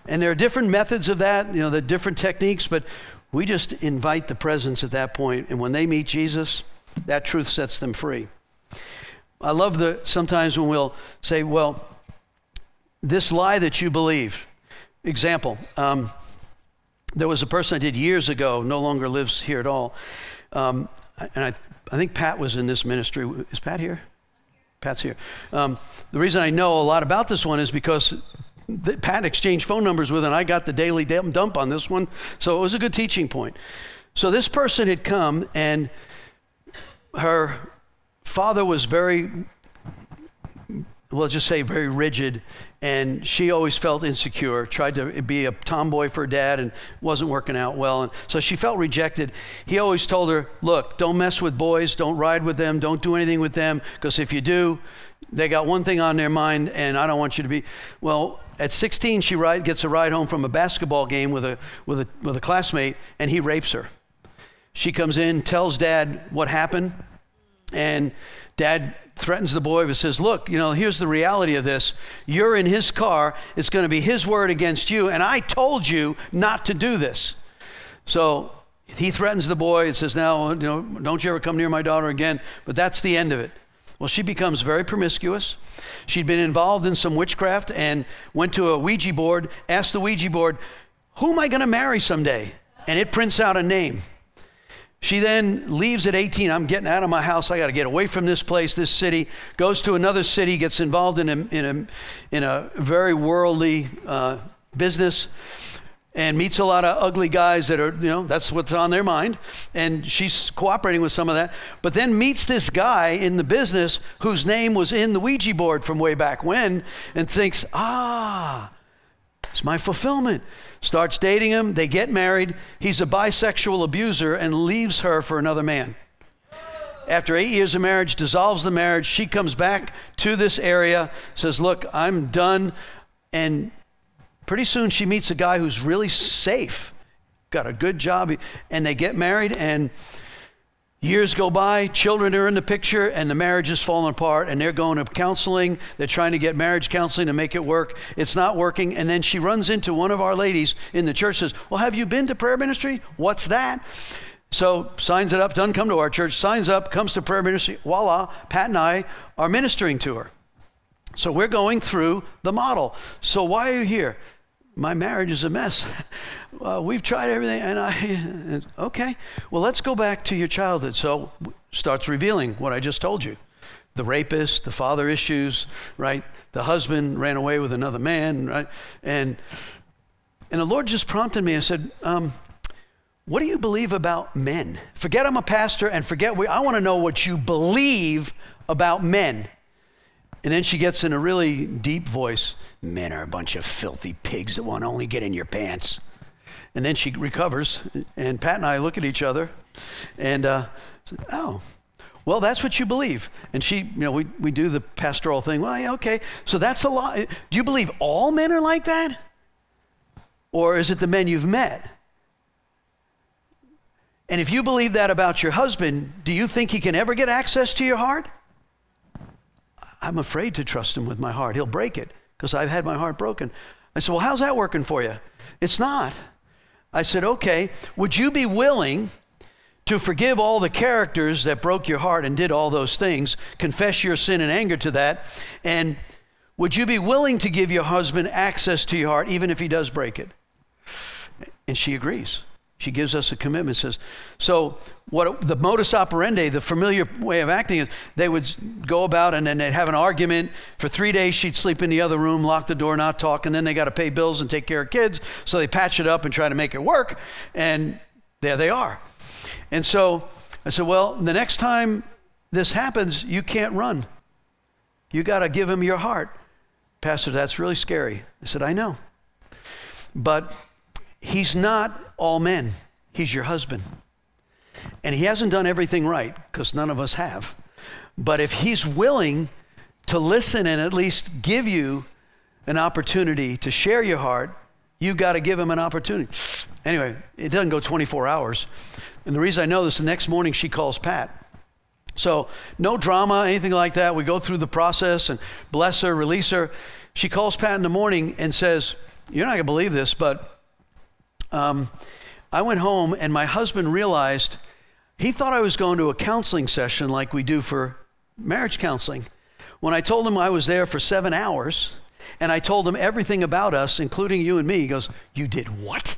And there are different methods of that, you know, the different techniques, but we just invite the presence at that point, and when they meet Jesus, that truth sets them free. I love the sometimes when we'll say, well, this lie that you believe. Example, um, there was a person I did years ago, no longer lives here at all. Um, and I, I think Pat was in this ministry. Is Pat here? Pat's here. Um, the reason I know a lot about this one is because Pat exchanged phone numbers with, and I got the daily dump on this one. So it was a good teaching point. So this person had come, and her father was very, well, just say very rigid, and she always felt insecure, tried to be a tomboy for dad, and wasn't working out well. And so she felt rejected. He always told her, Look, don't mess with boys, don't ride with them, don't do anything with them, because if you do, they got one thing on their mind, and I don't want you to be. Well, at 16, she ride, gets a ride home from a basketball game with a, with, a, with a classmate, and he rapes her. She comes in, tells dad what happened, and dad threatens the boy but says, Look, you know, here's the reality of this. You're in his car, it's going to be his word against you, and I told you not to do this. So he threatens the boy and says, Now, you know, don't you ever come near my daughter again. But that's the end of it. Well, she becomes very promiscuous. She'd been involved in some witchcraft and went to a Ouija board, asked the Ouija board, Who am I going to marry someday? And it prints out a name. She then leaves at 18. I'm getting out of my house. I got to get away from this place, this city. Goes to another city, gets involved in a, in a, in a very worldly uh, business and meets a lot of ugly guys that are, you know, that's what's on their mind. And she's cooperating with some of that. But then meets this guy in the business whose name was in the Ouija board from way back when and thinks, ah, it's my fulfillment. Starts dating him. They get married. He's a bisexual abuser and leaves her for another man. After eight years of marriage, dissolves the marriage. She comes back to this area, says, Look, I'm done. And Pretty soon she meets a guy who's really safe, got a good job, and they get married. And Years go by, children are in the picture, and the marriage is falling apart, and they're going to counseling. They're trying to get marriage counseling to make it work. It's not working. And then she runs into one of our ladies in the church, says, Well, have you been to prayer ministry? What's that? So signs it up, doesn't come to our church, signs up, comes to prayer ministry. Voila, Pat and I are ministering to her. So we're going through the model. So why are you here? My marriage is a mess. uh, we've tried everything, and I, okay, well, let's go back to your childhood. So starts revealing what I just told you the rapist, the father issues, right? The husband ran away with another man, right? And, and the Lord just prompted me. I said, um, what do you believe about men? Forget I'm a pastor and forget, we, I want to know what you believe about men. And then she gets in a really deep voice Men are a bunch of filthy pigs that want only get in your pants. And then she recovers, and Pat and I look at each other and, uh, oh, well, that's what you believe. And she, you know, we, we do the pastoral thing. Well, yeah, okay. So that's a lot. Do you believe all men are like that? Or is it the men you've met? And if you believe that about your husband, do you think he can ever get access to your heart? I'm afraid to trust him with my heart. He'll break it because I've had my heart broken. I said, Well, how's that working for you? It's not. I said, Okay, would you be willing to forgive all the characters that broke your heart and did all those things, confess your sin and anger to that, and would you be willing to give your husband access to your heart even if he does break it? And she agrees. She gives us a commitment. Says, so what the modus operandi, the familiar way of acting is they would go about and then they'd have an argument. For three days, she'd sleep in the other room, lock the door, not talk, and then they got to pay bills and take care of kids. So they patch it up and try to make it work. And there they are. And so I said, well, the next time this happens, you can't run. You got to give him your heart. Pastor, that's really scary. I said, I know. But he's not all men, he's your husband. And he hasn't done everything right, because none of us have. But if he's willing to listen and at least give you an opportunity to share your heart, you've got to give him an opportunity. Anyway, it doesn't go 24 hours. And the reason I know this, the next morning she calls Pat. So, no drama, anything like that. We go through the process and bless her, release her. She calls Pat in the morning and says, You're not going to believe this, but um, I went home and my husband realized he thought I was going to a counseling session like we do for marriage counseling. When I told him I was there for seven hours and I told him everything about us, including you and me, he goes, You did what?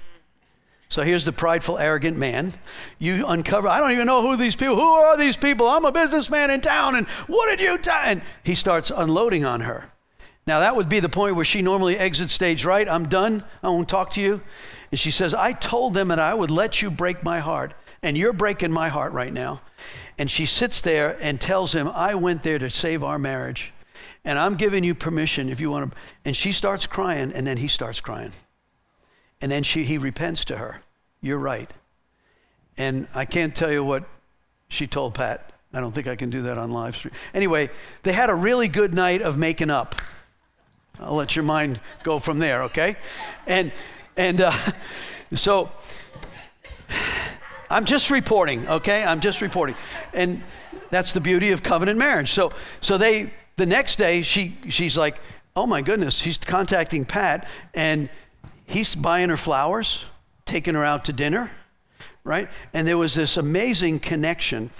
So here's the prideful, arrogant man. You uncover, I don't even know who these people, who are these people? I'm a businessman in town, and what did you tell? And he starts unloading on her. Now, that would be the point where she normally exits stage right. I'm done. I won't talk to you. And she says, I told them that I would let you break my heart, and you're breaking my heart right now. And she sits there and tells him, I went there to save our marriage, and I'm giving you permission if you want to. And she starts crying, and then he starts crying. And then she, he repents to her. You're right. And I can't tell you what she told Pat. I don't think I can do that on live stream. Anyway, they had a really good night of making up. I'll let your mind go from there, okay? And and uh, so I'm just reporting, okay? I'm just reporting. And that's the beauty of covenant marriage. So so they the next day she she's like, "Oh my goodness." She's contacting Pat and he's buying her flowers, taking her out to dinner, right? And there was this amazing connection.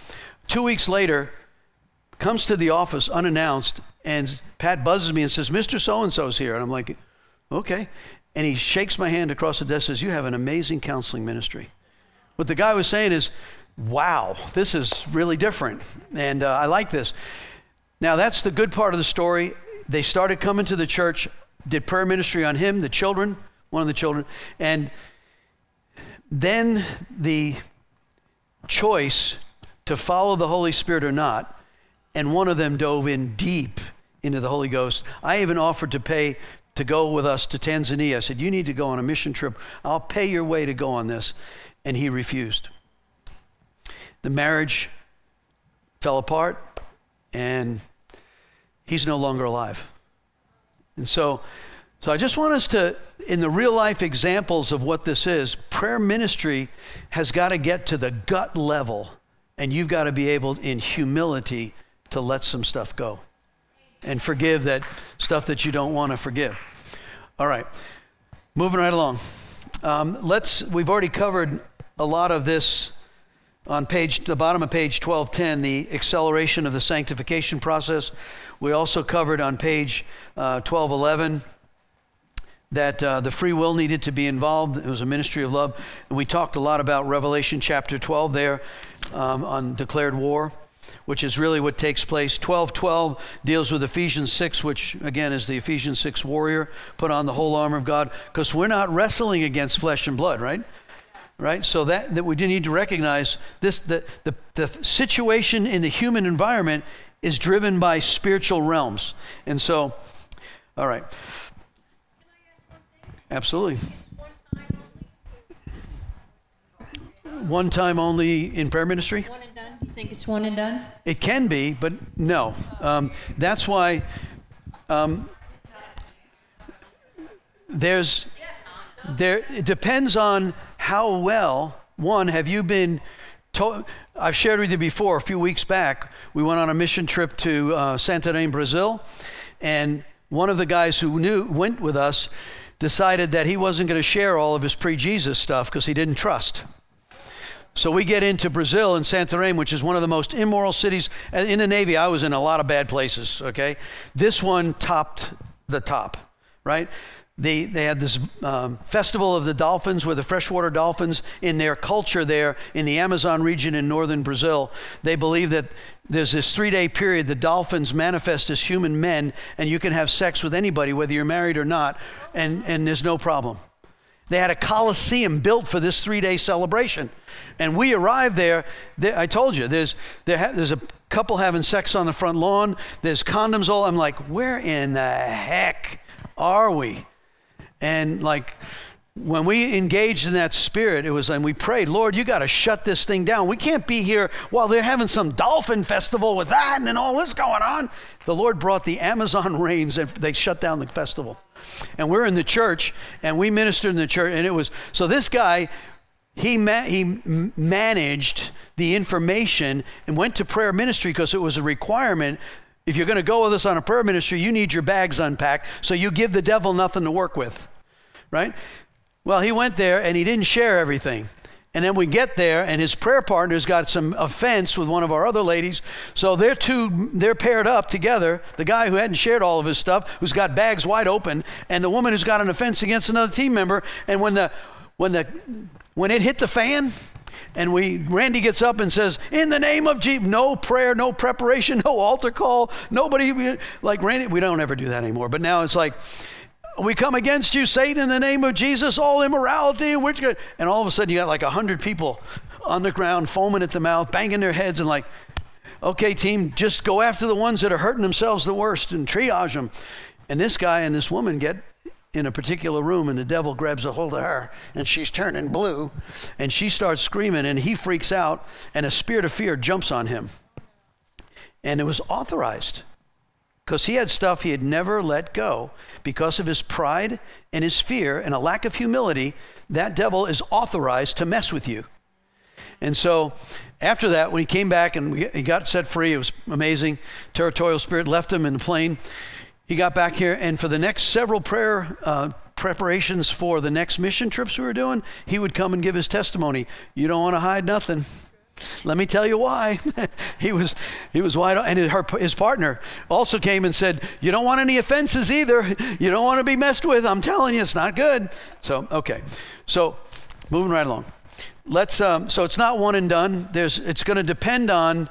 2 weeks later, comes to the office unannounced and Pat buzzes me and says, Mr. So and so's here. And I'm like, okay. And he shakes my hand across the desk says, You have an amazing counseling ministry. What the guy was saying is, Wow, this is really different. And uh, I like this. Now, that's the good part of the story. They started coming to the church, did prayer ministry on him, the children, one of the children. And then the choice to follow the Holy Spirit or not, and one of them dove in deep into the Holy Ghost. I even offered to pay to go with us to Tanzania. I said, You need to go on a mission trip. I'll pay your way to go on this. And he refused. The marriage fell apart, and he's no longer alive. And so, so I just want us to, in the real life examples of what this is, prayer ministry has got to get to the gut level And you've got to be able, in humility, to let some stuff go and forgive that stuff that you don't want to forgive. All right, moving right along. Um, let's. We've already covered a lot of this on page the bottom of page 1210 the acceleration of the sanctification process we also covered on page uh, 1211 that uh, the free will needed to be involved. It was a ministry of love. And we talked a lot about Revelation chapter 12 there um, on declared war, which is really what takes place. 12:12 deals with Ephesians 6, which again is the Ephesians 6 warrior. Put on the whole armor of God, because we're not wrestling against flesh and blood, right? Right? So that, that we do need to recognize this the, the, the situation in the human environment is driven by spiritual realms. And so, all right. Absolutely. One time only in prayer ministry? One and done? You think it's one and done? It can be, but no. Um, that's why um, there's there. It depends on how well one have you been. told. I've shared with you before. A few weeks back, we went on a mission trip to uh, Santarém, Brazil, and one of the guys who knew went with us decided that he wasn't going to share all of his pre-Jesus stuff because he didn't trust. So we get into Brazil and Santarém, which is one of the most immoral cities. In the Navy, I was in a lot of bad places, okay? This one topped the top, right? They, they had this um, festival of the dolphins where the freshwater dolphins, in their culture there in the Amazon region in northern Brazil, they believe that there's this three day period the dolphins manifest as human men and you can have sex with anybody, whether you're married or not, and, and there's no problem. They had a coliseum built for this three day celebration. And we arrived there. I told you, there's, there ha- there's a couple having sex on the front lawn, there's condoms all. I'm like, where in the heck are we? And like, when we engaged in that spirit, it was, and we prayed, Lord, you got to shut this thing down. We can't be here while they're having some dolphin festival with that and all this going on. The Lord brought the Amazon rains and they shut down the festival. And we're in the church and we ministered in the church. And it was, so this guy, he, ma- he managed the information and went to prayer ministry because it was a requirement if you're going to go with us on a prayer ministry, you need your bags unpacked, so you give the devil nothing to work with, right? Well, he went there and he didn't share everything. And then we get there, and his prayer partner's got some offense with one of our other ladies. So they're two, they're paired up together. The guy who hadn't shared all of his stuff, who's got bags wide open, and the woman who's got an offense against another team member. And when the when the when it hit the fan, and we Randy gets up and says, "In the name of Jesus," no prayer, no preparation, no altar call, nobody like Randy. We don't ever do that anymore. But now it's like, we come against you, Satan, in the name of Jesus, all immorality, and all of a sudden you got like a hundred people on the ground, foaming at the mouth, banging their heads, and like, okay, team, just go after the ones that are hurting themselves the worst and triage them. And this guy and this woman get in a particular room and the devil grabs a hold of her and she's turning blue and she starts screaming and he freaks out and a spirit of fear jumps on him. And it was authorized because he had stuff he had never let go because of his pride and his fear and a lack of humility. That devil is authorized to mess with you. And so after that, when he came back and he got set free, it was amazing. Territorial spirit left him in the plane he got back here, and for the next several prayer uh, preparations for the next mission trips we were doing, he would come and give his testimony. You don't want to hide nothing. Let me tell you why. he was he was wide and his, her, his partner also came and said, "You don't want any offenses either. You don't want to be messed with. I'm telling you, it's not good." So okay, so moving right along. Let's. Um, so it's not one and done. There's. It's going to depend on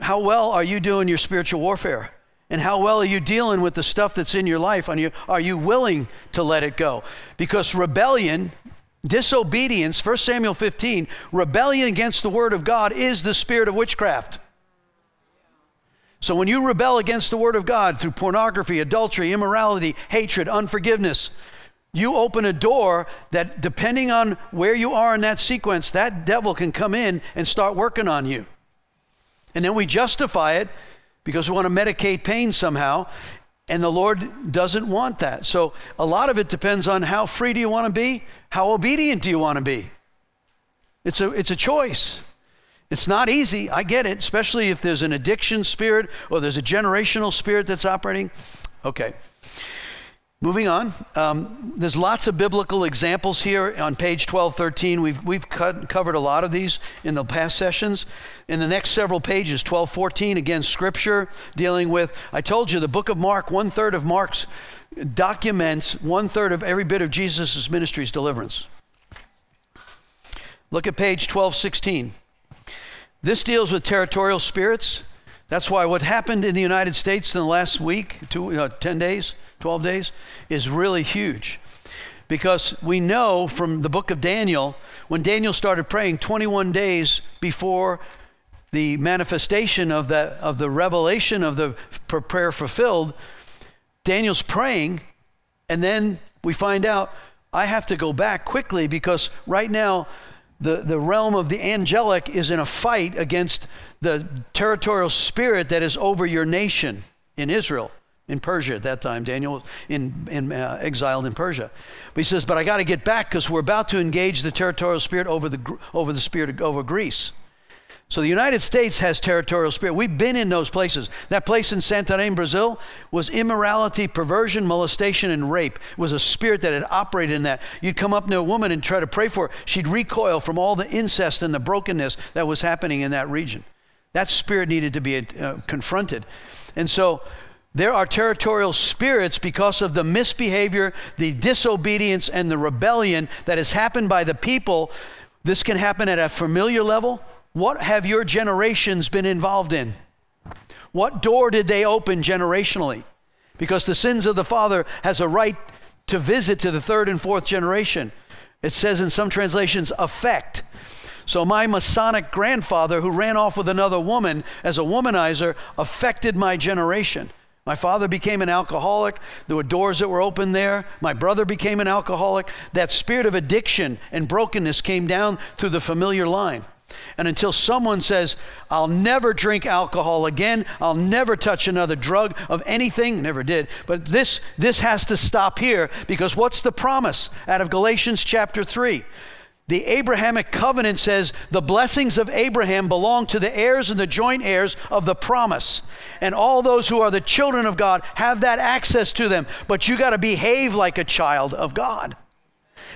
how well are you doing your spiritual warfare. And how well are you dealing with the stuff that's in your life? Are you, are you willing to let it go? Because rebellion, disobedience, 1 Samuel 15, rebellion against the word of God is the spirit of witchcraft. So when you rebel against the word of God through pornography, adultery, immorality, hatred, unforgiveness, you open a door that, depending on where you are in that sequence, that devil can come in and start working on you. And then we justify it because we want to medicate pain somehow. And the Lord doesn't want that. So a lot of it depends on how free do you want to be? How obedient do you want to be? It's a, it's a choice. It's not easy. I get it, especially if there's an addiction spirit or there's a generational spirit that's operating. Okay. Moving on, um, there's lots of biblical examples here on page 12, 13. We've, we've cut, covered a lot of these in the past sessions. In the next several pages, 12, 14, again, scripture dealing with, I told you, the book of Mark, one third of Mark's documents one third of every bit of Jesus' ministry's deliverance. Look at page 12, 16. This deals with territorial spirits. That's why what happened in the United States in the last week, two, uh, 10 days, 12 days, is really huge. Because we know from the book of Daniel, when Daniel started praying 21 days before the manifestation of the, of the revelation of the prayer fulfilled, Daniel's praying, and then we find out I have to go back quickly because right now the, the realm of the angelic is in a fight against the territorial spirit that is over your nation in Israel in Persia at that time. Daniel was in, in, uh, exiled in Persia. But he says, But I got to get back because we're about to engage the territorial spirit over the, over the spirit over Greece. So the United States has territorial spirit. We've been in those places. That place in Santarém, Brazil, was immorality, perversion, molestation, and rape. It was a spirit that had operated in that. You'd come up to a woman and try to pray for her. She'd recoil from all the incest and the brokenness that was happening in that region. That spirit needed to be uh, confronted. And so there are territorial spirits because of the misbehavior, the disobedience, and the rebellion that has happened by the people. This can happen at a familiar level. What have your generations been involved in? What door did they open generationally? Because the sins of the father has a right to visit to the third and fourth generation. It says in some translations, affect. So my Masonic grandfather, who ran off with another woman as a womanizer, affected my generation. My father became an alcoholic. There were doors that were open there. My brother became an alcoholic. That spirit of addiction and brokenness came down through the familiar line. And until someone says, I'll never drink alcohol again, I'll never touch another drug of anything, never did. But this, this has to stop here because what's the promise out of Galatians chapter 3? The Abrahamic covenant says the blessings of Abraham belong to the heirs and the joint heirs of the promise. And all those who are the children of God have that access to them. But you got to behave like a child of God.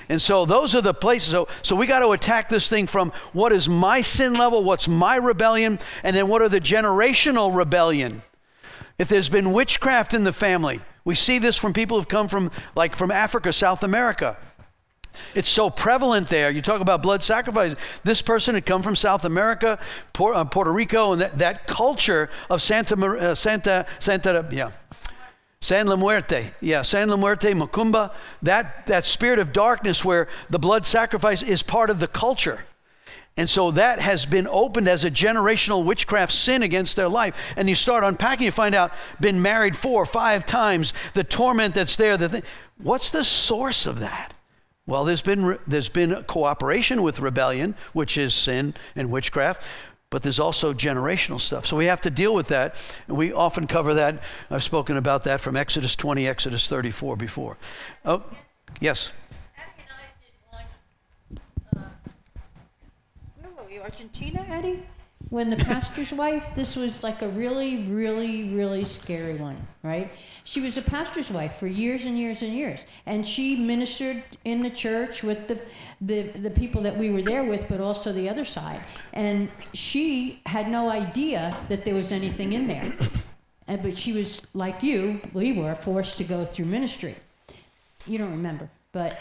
And so those are the places. So, so we got to attack this thing from what is my sin level, what's my rebellion, and then what are the generational rebellion. If there's been witchcraft in the family, we see this from people who've come from like from Africa, South America. It's so prevalent there. You talk about blood sacrifice. This person had come from South America, uh, Puerto Rico, and that, that culture of Santa, uh, Santa, Santa, yeah, San La Muerte, yeah, San La Muerte, Macumba, that, that spirit of darkness where the blood sacrifice is part of the culture. And so that has been opened as a generational witchcraft sin against their life. And you start unpacking, you find out, been married four or five times, the torment that's there. The thing. What's the source of that? Well, there's been, there's been cooperation with rebellion, which is sin and witchcraft, but there's also generational stuff. So we have to deal with that. And we often cover that. I've spoken about that from Exodus 20, Exodus 34 before. Oh, yes. Uh, were we? Argentina, Eddie? When the pastor's wife, this was like a really, really, really scary one, right? She was a pastor's wife for years and years and years, and she ministered in the church with the, the the people that we were there with, but also the other side. And she had no idea that there was anything in there, and, but she was like you, we were forced to go through ministry. You don't remember, but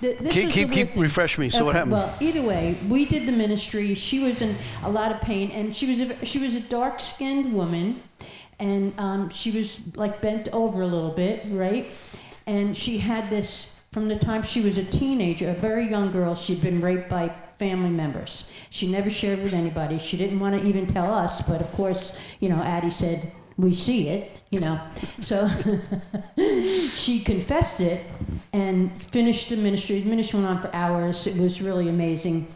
Th- this keep keep, keep refresh me. So what happened? Well, either way, we did the ministry. She was in a lot of pain, and she was a, she was a dark skinned woman, and um, she was like bent over a little bit, right? And she had this from the time she was a teenager, a very young girl. She'd been raped by family members. She never shared with anybody. She didn't want to even tell us, but of course, you know, Addie said we see it, you know. So she confessed it and finished the ministry. The ministry went on for hours. It was really amazing.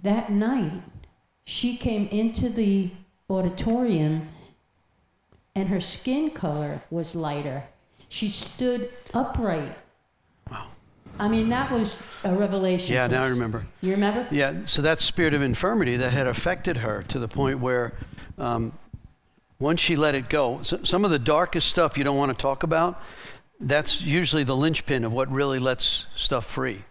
That night, she came into the auditorium and her skin color was lighter. She stood upright. Wow. I mean, that was a revelation. Yeah, now I remember. You remember? Yeah, so that spirit of infirmity that had affected her to the point where um, once she let it go, so, some of the darkest stuff you don't want to talk about, that's usually the linchpin of what really lets stuff free.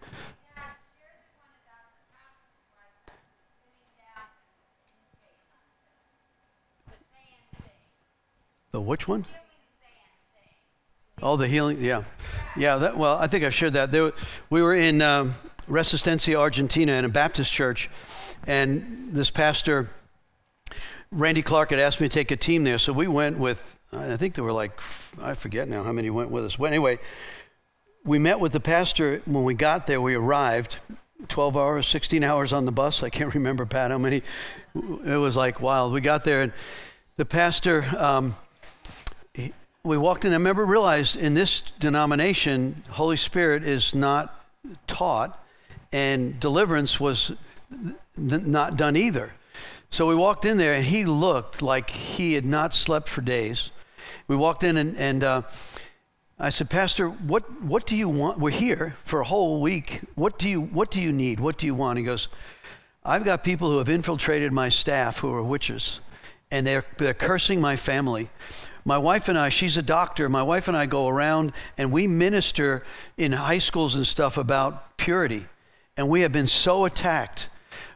The which one? Oh, the healing. Yeah, yeah. That, well, I think I've shared that. There, we were in um, Resistencia, Argentina, in a Baptist church, and this pastor, Randy Clark, had asked me to take a team there. So we went with. I think there were like I forget now how many went with us. But anyway, we met with the pastor when we got there. We arrived. 12 hours, 16 hours on the bus. I can't remember, Pat, how many. It was like wild. We got there, and the pastor, um, he- we walked in. I remember realized in this denomination, Holy Spirit is not taught, and deliverance was not done either. So we walked in there, and he looked like he had not slept for days. We walked in, and, and uh, I said, Pastor, what, what do you want? We're here for a whole week. What do you, what do you need? What do you want? He goes, I've got people who have infiltrated my staff who are witches, and they're, they're cursing my family. My wife and I, she's a doctor. My wife and I go around and we minister in high schools and stuff about purity. And we have been so attacked.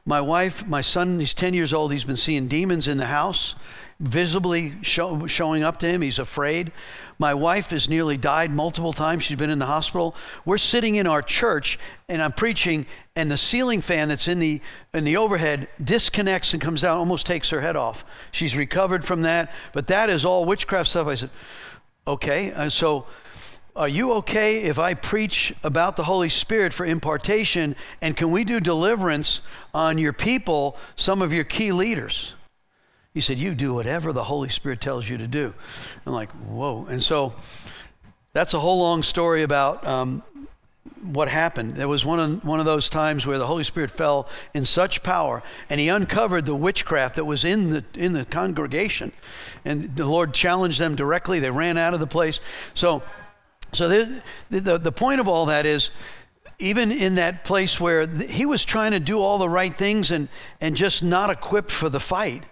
My wife, my son, he's 10 years old. He's been seeing demons in the house, visibly show, showing up to him. He's afraid. My wife has nearly died multiple times. She's been in the hospital. We're sitting in our church and I'm preaching, and the ceiling fan that's in the in the overhead disconnects and comes down, almost takes her head off. She's recovered from that, but that is all witchcraft stuff. I said, okay. And so are you okay if I preach about the Holy Spirit for impartation? And can we do deliverance on your people, some of your key leaders? He said, You do whatever the Holy Spirit tells you to do. I'm like, Whoa. And so that's a whole long story about um, what happened. There was one of, one of those times where the Holy Spirit fell in such power and he uncovered the witchcraft that was in the, in the congregation. And the Lord challenged them directly. They ran out of the place. So, so the, the, the point of all that is, even in that place where he was trying to do all the right things and, and just not equipped for the fight.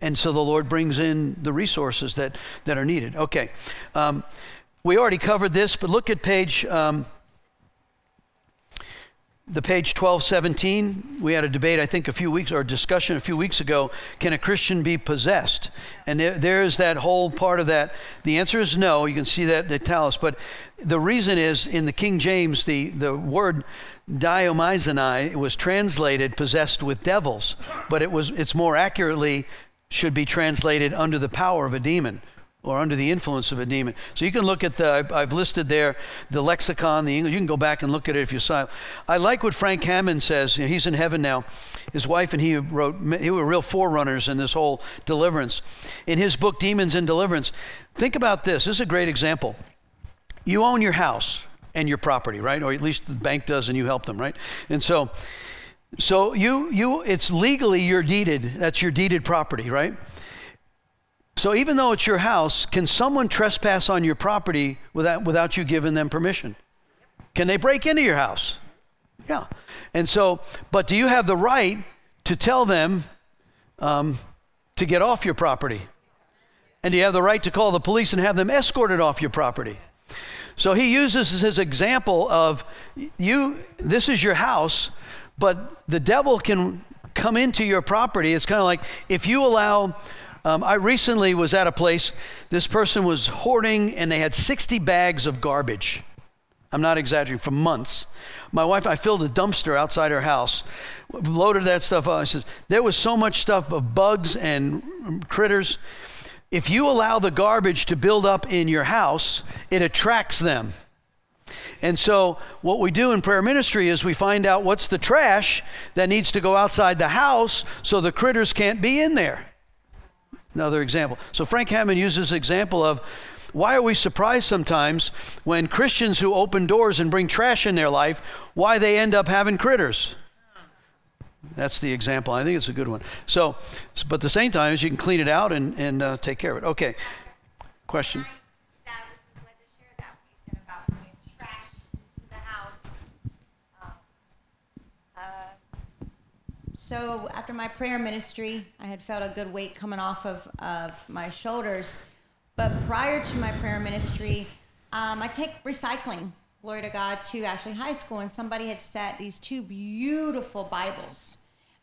And so the Lord brings in the resources that, that are needed. Okay. Um, we already covered this, but look at page, um, the page 1217. We had a debate, I think, a few weeks, or a discussion a few weeks ago. Can a Christian be possessed? And there, there's that whole part of that. The answer is no. You can see that italics. But the reason is in the King James, the, the word diomizanai was translated possessed with devils, but it was it's more accurately should be translated under the power of a demon or under the influence of a demon. So you can look at the, I've- listed there the lexicon, the English. You can go back and look at it if you saw. it. I like what Frank Hammond says. He's in heaven now. His wife and he wrote, he were real forerunners in this whole deliverance. In his book, Demons in Deliverance, think about this. This is a great example. You own your house and your property, right? Or at least the bank does and you help them, right? And so, so you, you, it's legally your deeded, that's your deeded property, right? So even though it's your house, can someone trespass on your property without, without you giving them permission? Can they break into your house? Yeah. And so, but do you have the right to tell them um, to get off your property? And do you have the right to call the police and have them escorted off your property? So he uses his example of you, this is your house, but the devil can come into your property. It's kind of like if you allow, um, I recently was at a place, this person was hoarding and they had 60 bags of garbage. I'm not exaggerating, for months. My wife, I filled a dumpster outside her house, loaded that stuff up. I said, there was so much stuff of bugs and critters. If you allow the garbage to build up in your house, it attracts them. And so, what we do in prayer ministry is we find out what's the trash that needs to go outside the house so the critters can't be in there. Another example. So, Frank Hammond uses example of why are we surprised sometimes when Christians who open doors and bring trash in their life, why they end up having critters? That's the example. I think it's a good one. So, but at the same time, you can clean it out and, and uh, take care of it. Okay. Question. That was just like to share that what you said about bringing trash to the house So after my prayer ministry, I had felt a good weight coming off of, of my shoulders. But prior to my prayer ministry, um, I take recycling, glory to God, to Ashley High School, and somebody had set these two beautiful Bibles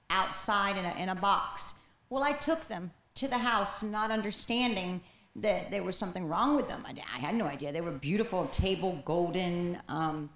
outside in a, in a box. Well, I took them to the house, not understanding that there was something wrong with them. I, I had no idea. They were beautiful table golden. Um,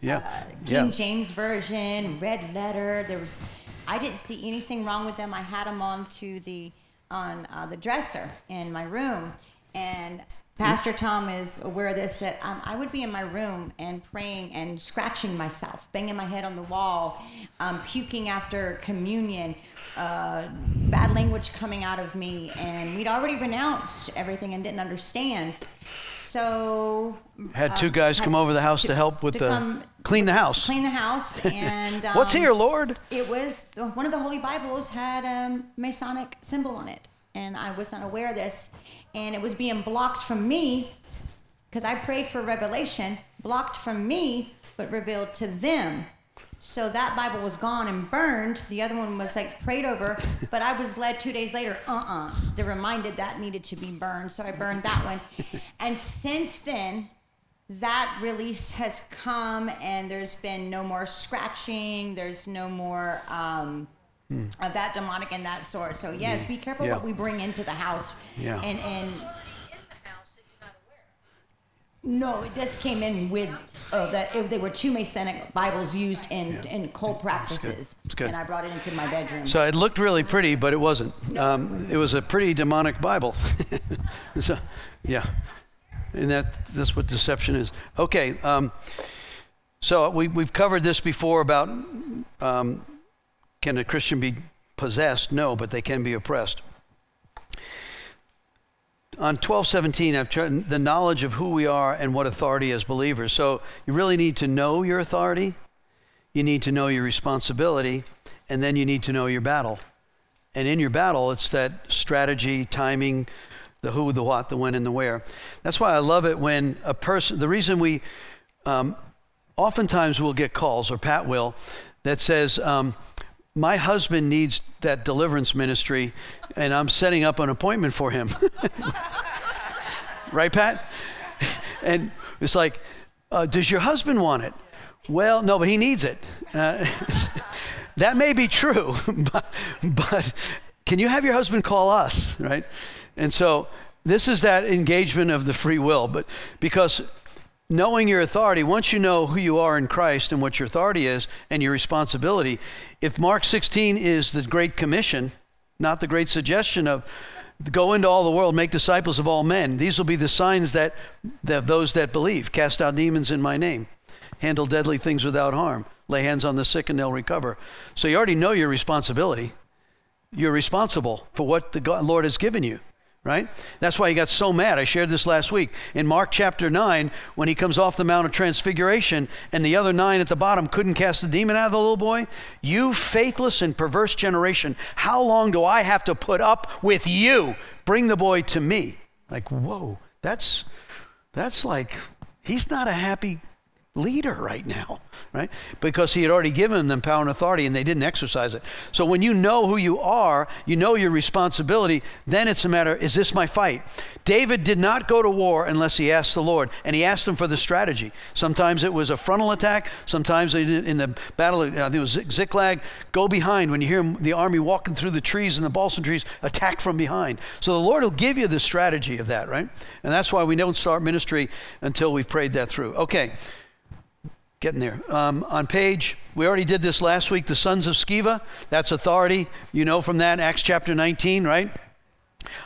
Yeah. uh, King yeah. James version, red letter. There was, I didn't see anything wrong with them. I had them on to the on uh, the dresser in my room, and Pastor Tom is aware of this. That um, I would be in my room and praying and scratching myself, banging my head on the wall, um, puking after communion. Uh, bad language coming out of me, and we'd already renounced everything and didn't understand. So Had two um, guys had come over the house to, help with to the come clean the house. clean the house and um, What's here, Lord? it was one of the holy bibles had a masonic symbol on it and i was not aware of this and it was being blocked from me because i prayed for revelation blocked from me but revealed to them so that bible was gone and burned the other one was like prayed over but i was led two days later uh-uh the reminded that needed to be burned so i burned that one and since then that release has come and there's been no more scratching there's no more um, of that demonic and that sort so yes be careful Hmm. Yeah. what we bring into the house Yeah. and and no this came in with oh that if there were two masonic bibles used in in cult practices It's good. and i brought it into my bedroom So it looked really pretty, but it wasn't. Um, it was a pretty demonic Bible. so, yeah, and that that's what deception is. Okay, um, so we we've covered this before about um, can a Christian be possessed? No, but they can be oppressed. On 1217, I've tried the knowledge of who we are and what authority as believers. So you really need to know your authority, you need to know your responsibility, and then you need to know your battle. And in your battle, it's that strategy, timing, the who, the what, the when, and the where. That's why I love it when a person, the reason we, um, oftentimes we'll get calls, or Pat will, that says, um, my husband needs that deliverance ministry, and I'm setting up an appointment for him. right, Pat? And it's like, uh, does your husband want it? Well, no, but he needs it. Uh, that may be true, but, but can you have your husband call us, right? And so this is that engagement of the free will, but because knowing your authority, once you know who you are in Christ and what your authority is and your responsibility, if Mark 16 is the Great Commission, not the great suggestion of go into all the world, make disciples of all men, these will be the signs that, that those that believe. Cast out demons in my name, handle deadly things without harm, lay hands on the sick and they'll recover. So you already know your responsibility. You're responsible for what the God, Lord has given you right? That's why he got so mad. I shared this last week. In Mark chapter 9, when he comes off the Mount of Transfiguration and the other nine at the bottom couldn't cast the demon out of the little boy, you faithless and perverse generation, how long do I have to put up with you? Bring the boy to me. Like, whoa, that's that's like he's not a happy leader right now, right? Because he had already given them power and authority and they didn't exercise it. So when you know who you are, you know your responsibility, then it's a matter is this my fight? David did not go to war unless he asked the Lord, and he asked him for the strategy. Sometimes it was a frontal attack, sometimes in the battle, I think it was Ziklag, go behind. When you hear the army walking through the trees and the balsam trees, attack from behind. So the Lord will give you the strategy of that, right? And that's why we don't start ministry until we've prayed that through. Okay getting there. Um, on page, we already did this last week, the sons of Sceva. That's authority. You know from that, Acts chapter 19, right?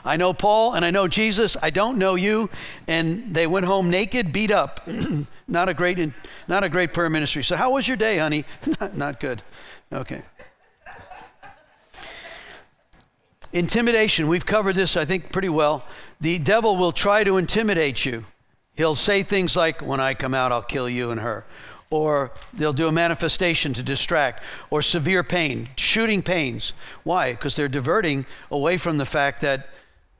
I know Paul and I know Jesus. I don't know you. And they went home naked, beat up. not a great, not a great prayer ministry. So how was your day, honey? not, not good. Okay. Intimidation. We've covered this, I think, pretty well. The devil will try to intimidate you. He'll say things like, When I come out, I'll kill you and her. Or they'll do a manifestation to distract, or severe pain, shooting pains. Why? Because they're diverting away from the fact that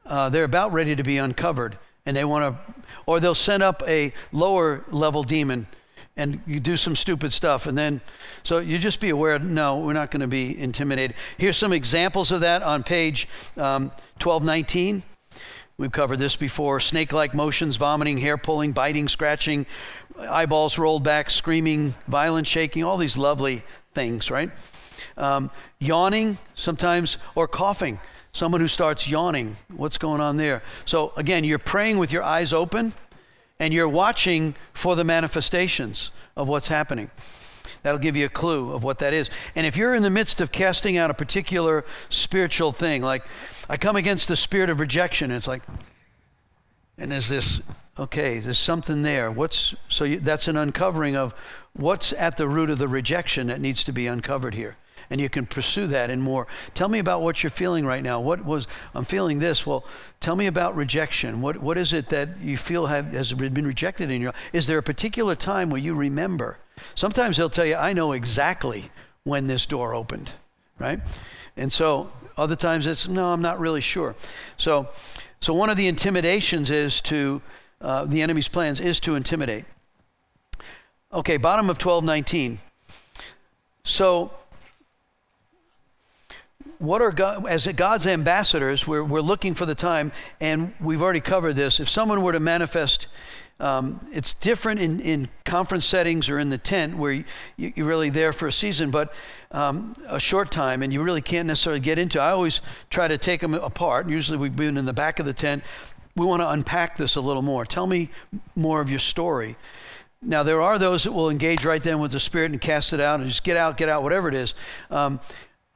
uh, they're about ready to be uncovered. And they want to, or they'll send up a lower level demon and you do some stupid stuff and then so you just be aware no we're not going to be intimidated here's some examples of that on page um, 1219 we've covered this before. Snake-like motions vomiting hair pulling biting scratching eyeballs rolled back screaming violent shaking all these lovely things right? Um, yawning sometimes or coughing. Someone who starts yawning. What's going on there? So again you're praying with your eyes open and you're watching for the manifestations of what's happening. That'll give you a clue of what that is. And if you're in the midst of casting out a particular spiritual thing, like I come against the spirit of rejection, it's like, and there's this, okay, there's something there. What's so you, that's an uncovering of what's at the root of the rejection that needs to be uncovered here and you can pursue that and more. Tell me about what you're feeling right now. What was I'm feeling this? Well, tell me about rejection. What what is it that you feel have, has been rejected in your? Life? Is there a particular time where you remember? Sometimes they'll tell you, I know exactly when this door opened, right? And so other times it's no, I'm not really sure. So so one of the intimidations is to uh, the enemy's plans is to intimidate. Okay, bottom of 1219. So what are God, as God's ambassadors, we're, we're looking for the time, and we've already covered this. If someone were to manifest, um, it's different in, in conference settings or in the tent where you, you're really there for a season, but um, a short time, and you really can't necessarily get into. I always try to take them apart. Usually we've been in the back of the tent. We want to unpack this a little more. Tell me more of your story. Now, there are those that will engage right then with the Spirit and cast it out and just get out, get out, whatever it is. Um,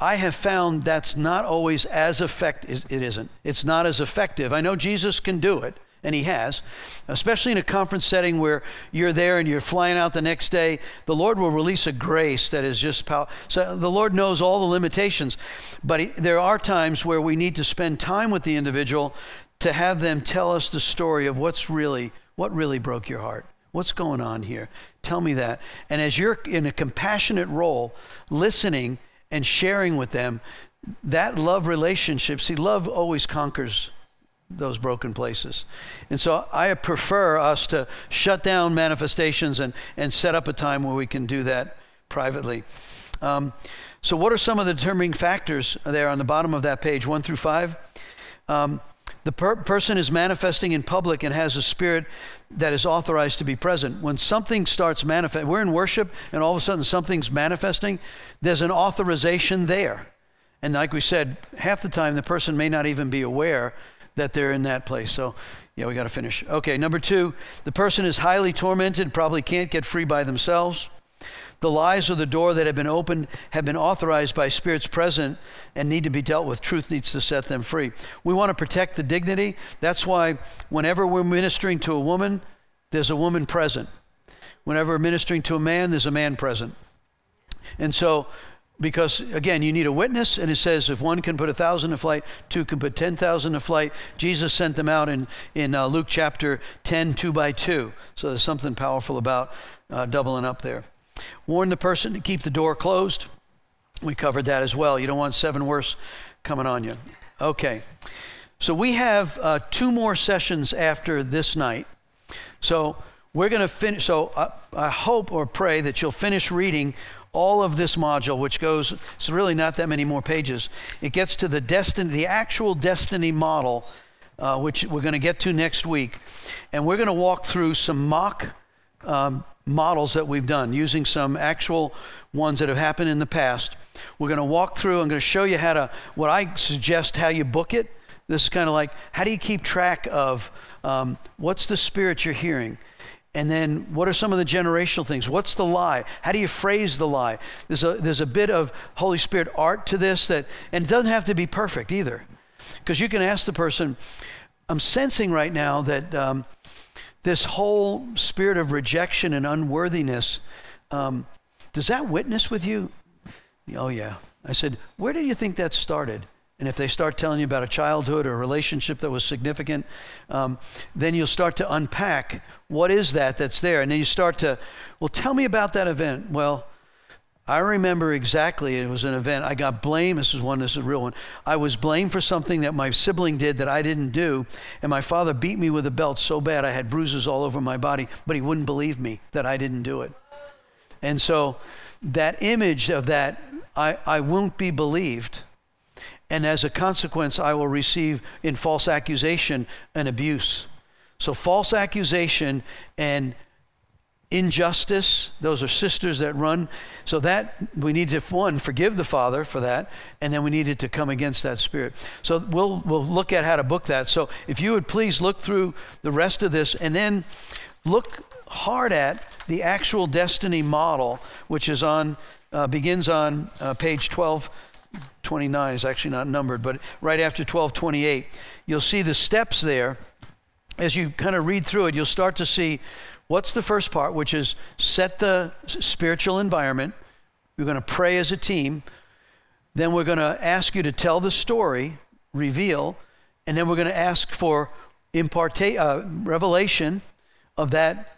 I have found that's not always as effective. It isn't. It's not as effective. I know Jesus can do it, and he has, especially in a conference setting where you're there and you're flying out the next day. The Lord will release a grace that is just power. So the Lord knows all the limitations, but he, there are times where we need to spend time with the individual to have them tell us the story of what's really what really broke your heart. What's going on here? Tell me that. And as you're in a compassionate role, listening and sharing with them that love relationship. See, love always conquers those broken places. And so I prefer us to shut down manifestations and, and set up a time where we can do that privately. Um, so, what are some of the determining factors there on the bottom of that page, one through five? Um, the per- person is manifesting in public and has a spirit that is authorized to be present. When something starts manifest, we're in worship and all of a sudden something's manifesting, there's an authorization there. And like we said, half the time the person may not even be aware that they're in that place. So, yeah, we got to finish. Okay, number two, the person is highly tormented, probably can't get free by themselves. The lies of the door that have been opened have been authorized by spirits present and need to be dealt with. Truth needs to set them free. We want to protect the dignity. That's why whenever we're ministering to a woman, there's a woman present. Whenever we're ministering to a man, there's a man present. And so, because again, you need a witness, and it says if one can put a thousand to flight, two can put 10,000 to flight. Jesus sent them out in, in uh, Luke chapter 10, two by two. So there's something powerful about uh, doubling up there. Warn the person to keep the door closed. We covered that as well. You don't want seven worse coming on you. Okay. So we have uh, two more sessions after this night. So we're going to finish. So I, I hope or pray that you'll finish reading all of this module, which goes, it's really not that many more pages. It gets to the destiny, the actual destiny model, uh, which we're going to get to next week. And we're going to walk through some mock um, models that we've done using some actual ones that have happened in the past. We're going to walk through. I'm going to show you how to, what I suggest, how you book it. This is kind of like, how do you keep track of um, what's the spirit you're hearing? And then what are some of the generational things? What's the lie? How do you phrase the lie? There's a, there's a bit of Holy Spirit art to this that, and it doesn't have to be perfect either. Because you can ask the person, I'm sensing right now that um, this whole spirit of rejection and unworthiness, um, does that witness with you? Oh, yeah. I said, where do you think that started? And if they start telling you about a childhood or a relationship that was significant, um, then you'll start to unpack what is that that's there. And then you start to, well, tell me about that event. Well, I remember exactly. It was an event. I got blamed. This is one. This is a real one. I was blamed for something that my sibling did that I didn't do, and my father beat me with a belt so bad I had bruises all over my body. But he wouldn't believe me that I didn't do it. And so that image of that, I, I won't be believed. And as a consequence, I will receive in false accusation and abuse. So, false accusation and injustice, those are sisters that run. So, that we need to, one, forgive the Father for that, and then we needed to come against that spirit. So, we'll, we'll look at how to book that. So, if you would please look through the rest of this and then look hard at the actual destiny model, which is on, uh, begins on uh, page 12. 29 is actually not numbered, but right after 1228, you'll see the steps there. As you kind of read through it, you'll start to see what's the first part, which is set the spiritual environment. We're going to pray as a team. Then we're going to ask you to tell the story, reveal, and then we're going to ask for imparta- uh, revelation of that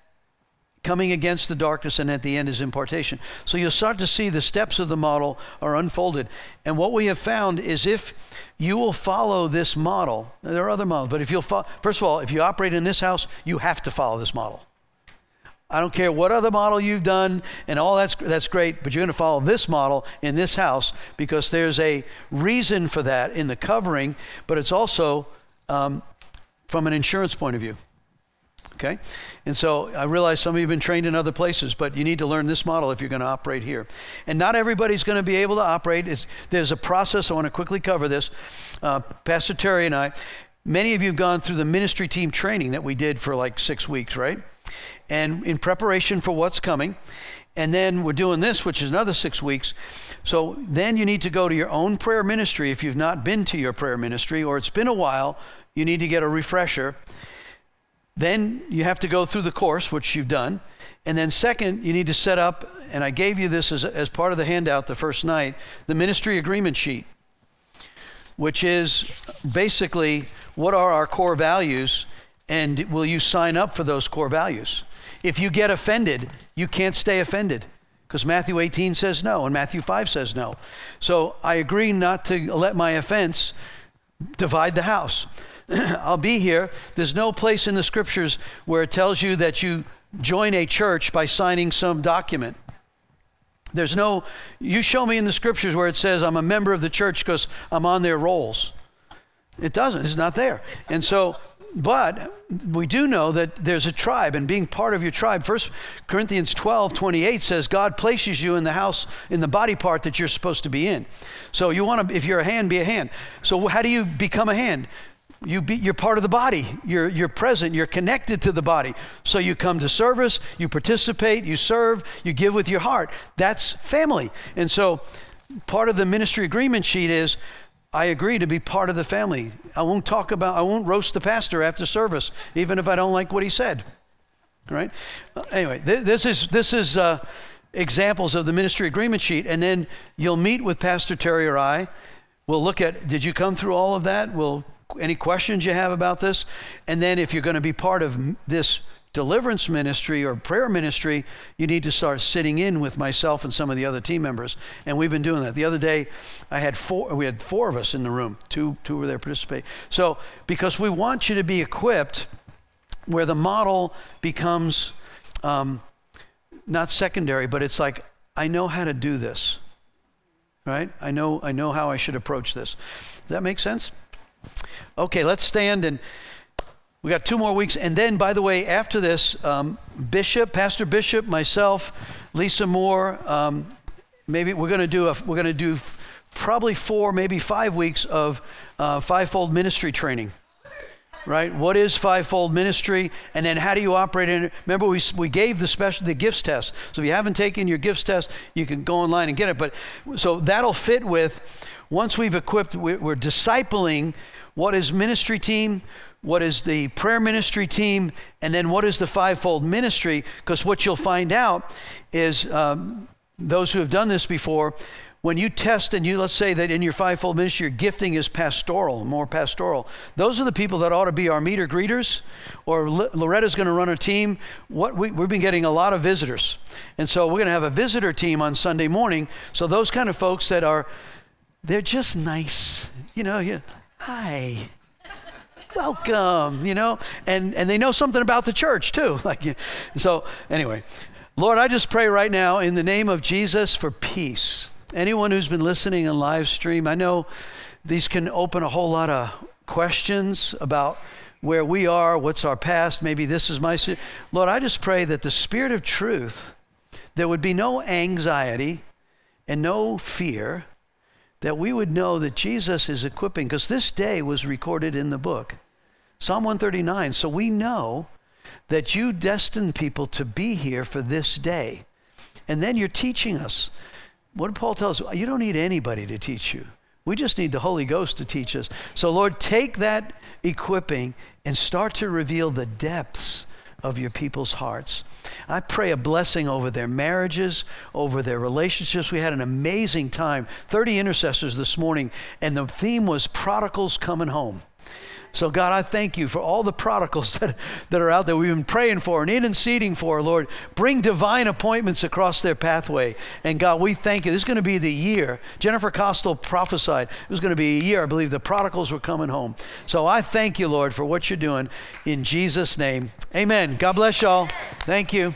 coming against the darkness, and at the end is impartation. So you'll start to see the steps of the model are unfolded. And what we have found is if you will follow this model, there are other models, but if you'll follow, first of all, if you operate in this house, you have to follow this model. I don't care what other model you've done and all that's that's great, but you're going to follow this model in this house because there's a reason for that in the covering, but it's also um, from an insurance point of view. Okay? And so I realize some of you have been trained in other places, but you need to learn this model if you're going to operate here. And not everybody's going to be able to operate. It's, there's a process. I want to quickly cover this. Uh, Pastor Terry and I, many of you have gone through the ministry team training that we did for like six weeks, right? And in preparation for what's coming. And then we're doing this, which is another six weeks. So then you need to go to your own prayer ministry if you've not been to your prayer ministry or it's been a while. You need to get a refresher then you have to go through the course, which you've done. And then, second, you need to set up, and I gave you this as, as part of the handout the first night, the ministry agreement sheet, which is basically what are our core values, and will you sign up for those core values? If you get offended, you can't stay offended because Matthew 18 says no, and Matthew 5 says no. So I agree not to let my offense divide the house. I'll be here. There's no place in the scriptures where it tells you that you join a church by signing some document. There's no, you show me in the scriptures where it says I'm a member of the church because I'm on their rolls. It doesn't, it's not there. And so, but we do know that there's a tribe, and being part of your tribe, First Corinthians 12, 28 says God places you in the house, in the body part that you're supposed to be in. So you want to, if you're a hand, be a hand. So how do you become a hand? You be, you're part of the body. You're, you're present. You're connected to the body. So you come to service, you participate, you serve, you give with your heart. That's family. And so part of the ministry agreement sheet is I agree to be part of the family. I won't talk about, I won't roast the pastor after service, even if I don't like what he said. Right? Anyway, th- this is, this is uh, examples of the ministry agreement sheet. And then you'll meet with Pastor Terry or I. We'll look at, did you come through all of that? We'll any questions you have about this. And then if you're going to be part of this deliverance ministry or prayer ministry, you need to start sitting in with myself and some of the other team members. And we've been doing that. The other day, I had four. We had four of us in the room. Two, two were there participate. So because we want you to be equipped, where the model becomes um, not secondary, but it's like I know how to do this. Right? I know. I know how I should approach this. Does that make sense? Okay, let's stand and we got two more weeks. And then, by the way, after this, um, Bishop, Pastor Bishop, myself, Lisa Moore, um, maybe we're going to do a, we're going to do probably four, maybe five weeks of uh, fivefold ministry training. Right? What is fivefold ministry? And then how do you operate in it? Remember, we, we gave the special the gifts test. So if you haven't taken your gifts test, you can go online and get it. But so that'll fit with once we've equipped, we're discipling what is ministry team, what is the prayer ministry team, and then what is the fivefold ministry. Because what you'll find out is um, those who have done this before, when you test and you let's say that in your fivefold ministry your gifting is pastoral more pastoral. Those are the people that ought to be our meter greeters or loretta's going to run a team. What we, we've been getting a lot of visitors. And so we're going to have a visitor team on sunday morning. So those kind of folks that are they're just nice. You know yeah hi welcome you know and and they know something about the church too like so anyway Lord, I just pray right now in the name of Jesus for peace. Anyone who's been listening on live stream, I know these can open a whole lot of questions about where we are, what's our past, maybe this is my sin. Lord, I just pray that the spirit of truth, there would be no anxiety and no fear, that we would know that Jesus is equipping, because this day was recorded in the book, Psalm 139. So we know that you destined people to be here for this day. And then you're teaching us. What Paul tell us? You don't need anybody to teach you. We just need the Holy Ghost to teach us. So, Lord, take that equipping and start to reveal the depths of your people's hearts. I pray a blessing over their marriages, over their relationships. We had an amazing time 30 intercessors this morning, and the theme was prodigals coming home. So, God, I thank you for all the prodigals that, that are out there we've been praying for and interceding for, Lord. Bring divine appointments across their pathway. And God, we thank you. This is going to be the year. Jennifer Costel prophesied it was going to be a year, I believe, the prodigals were coming home. So I thank you, Lord, for what you're doing in Jesus' name. Amen. God bless y'all. Thank you.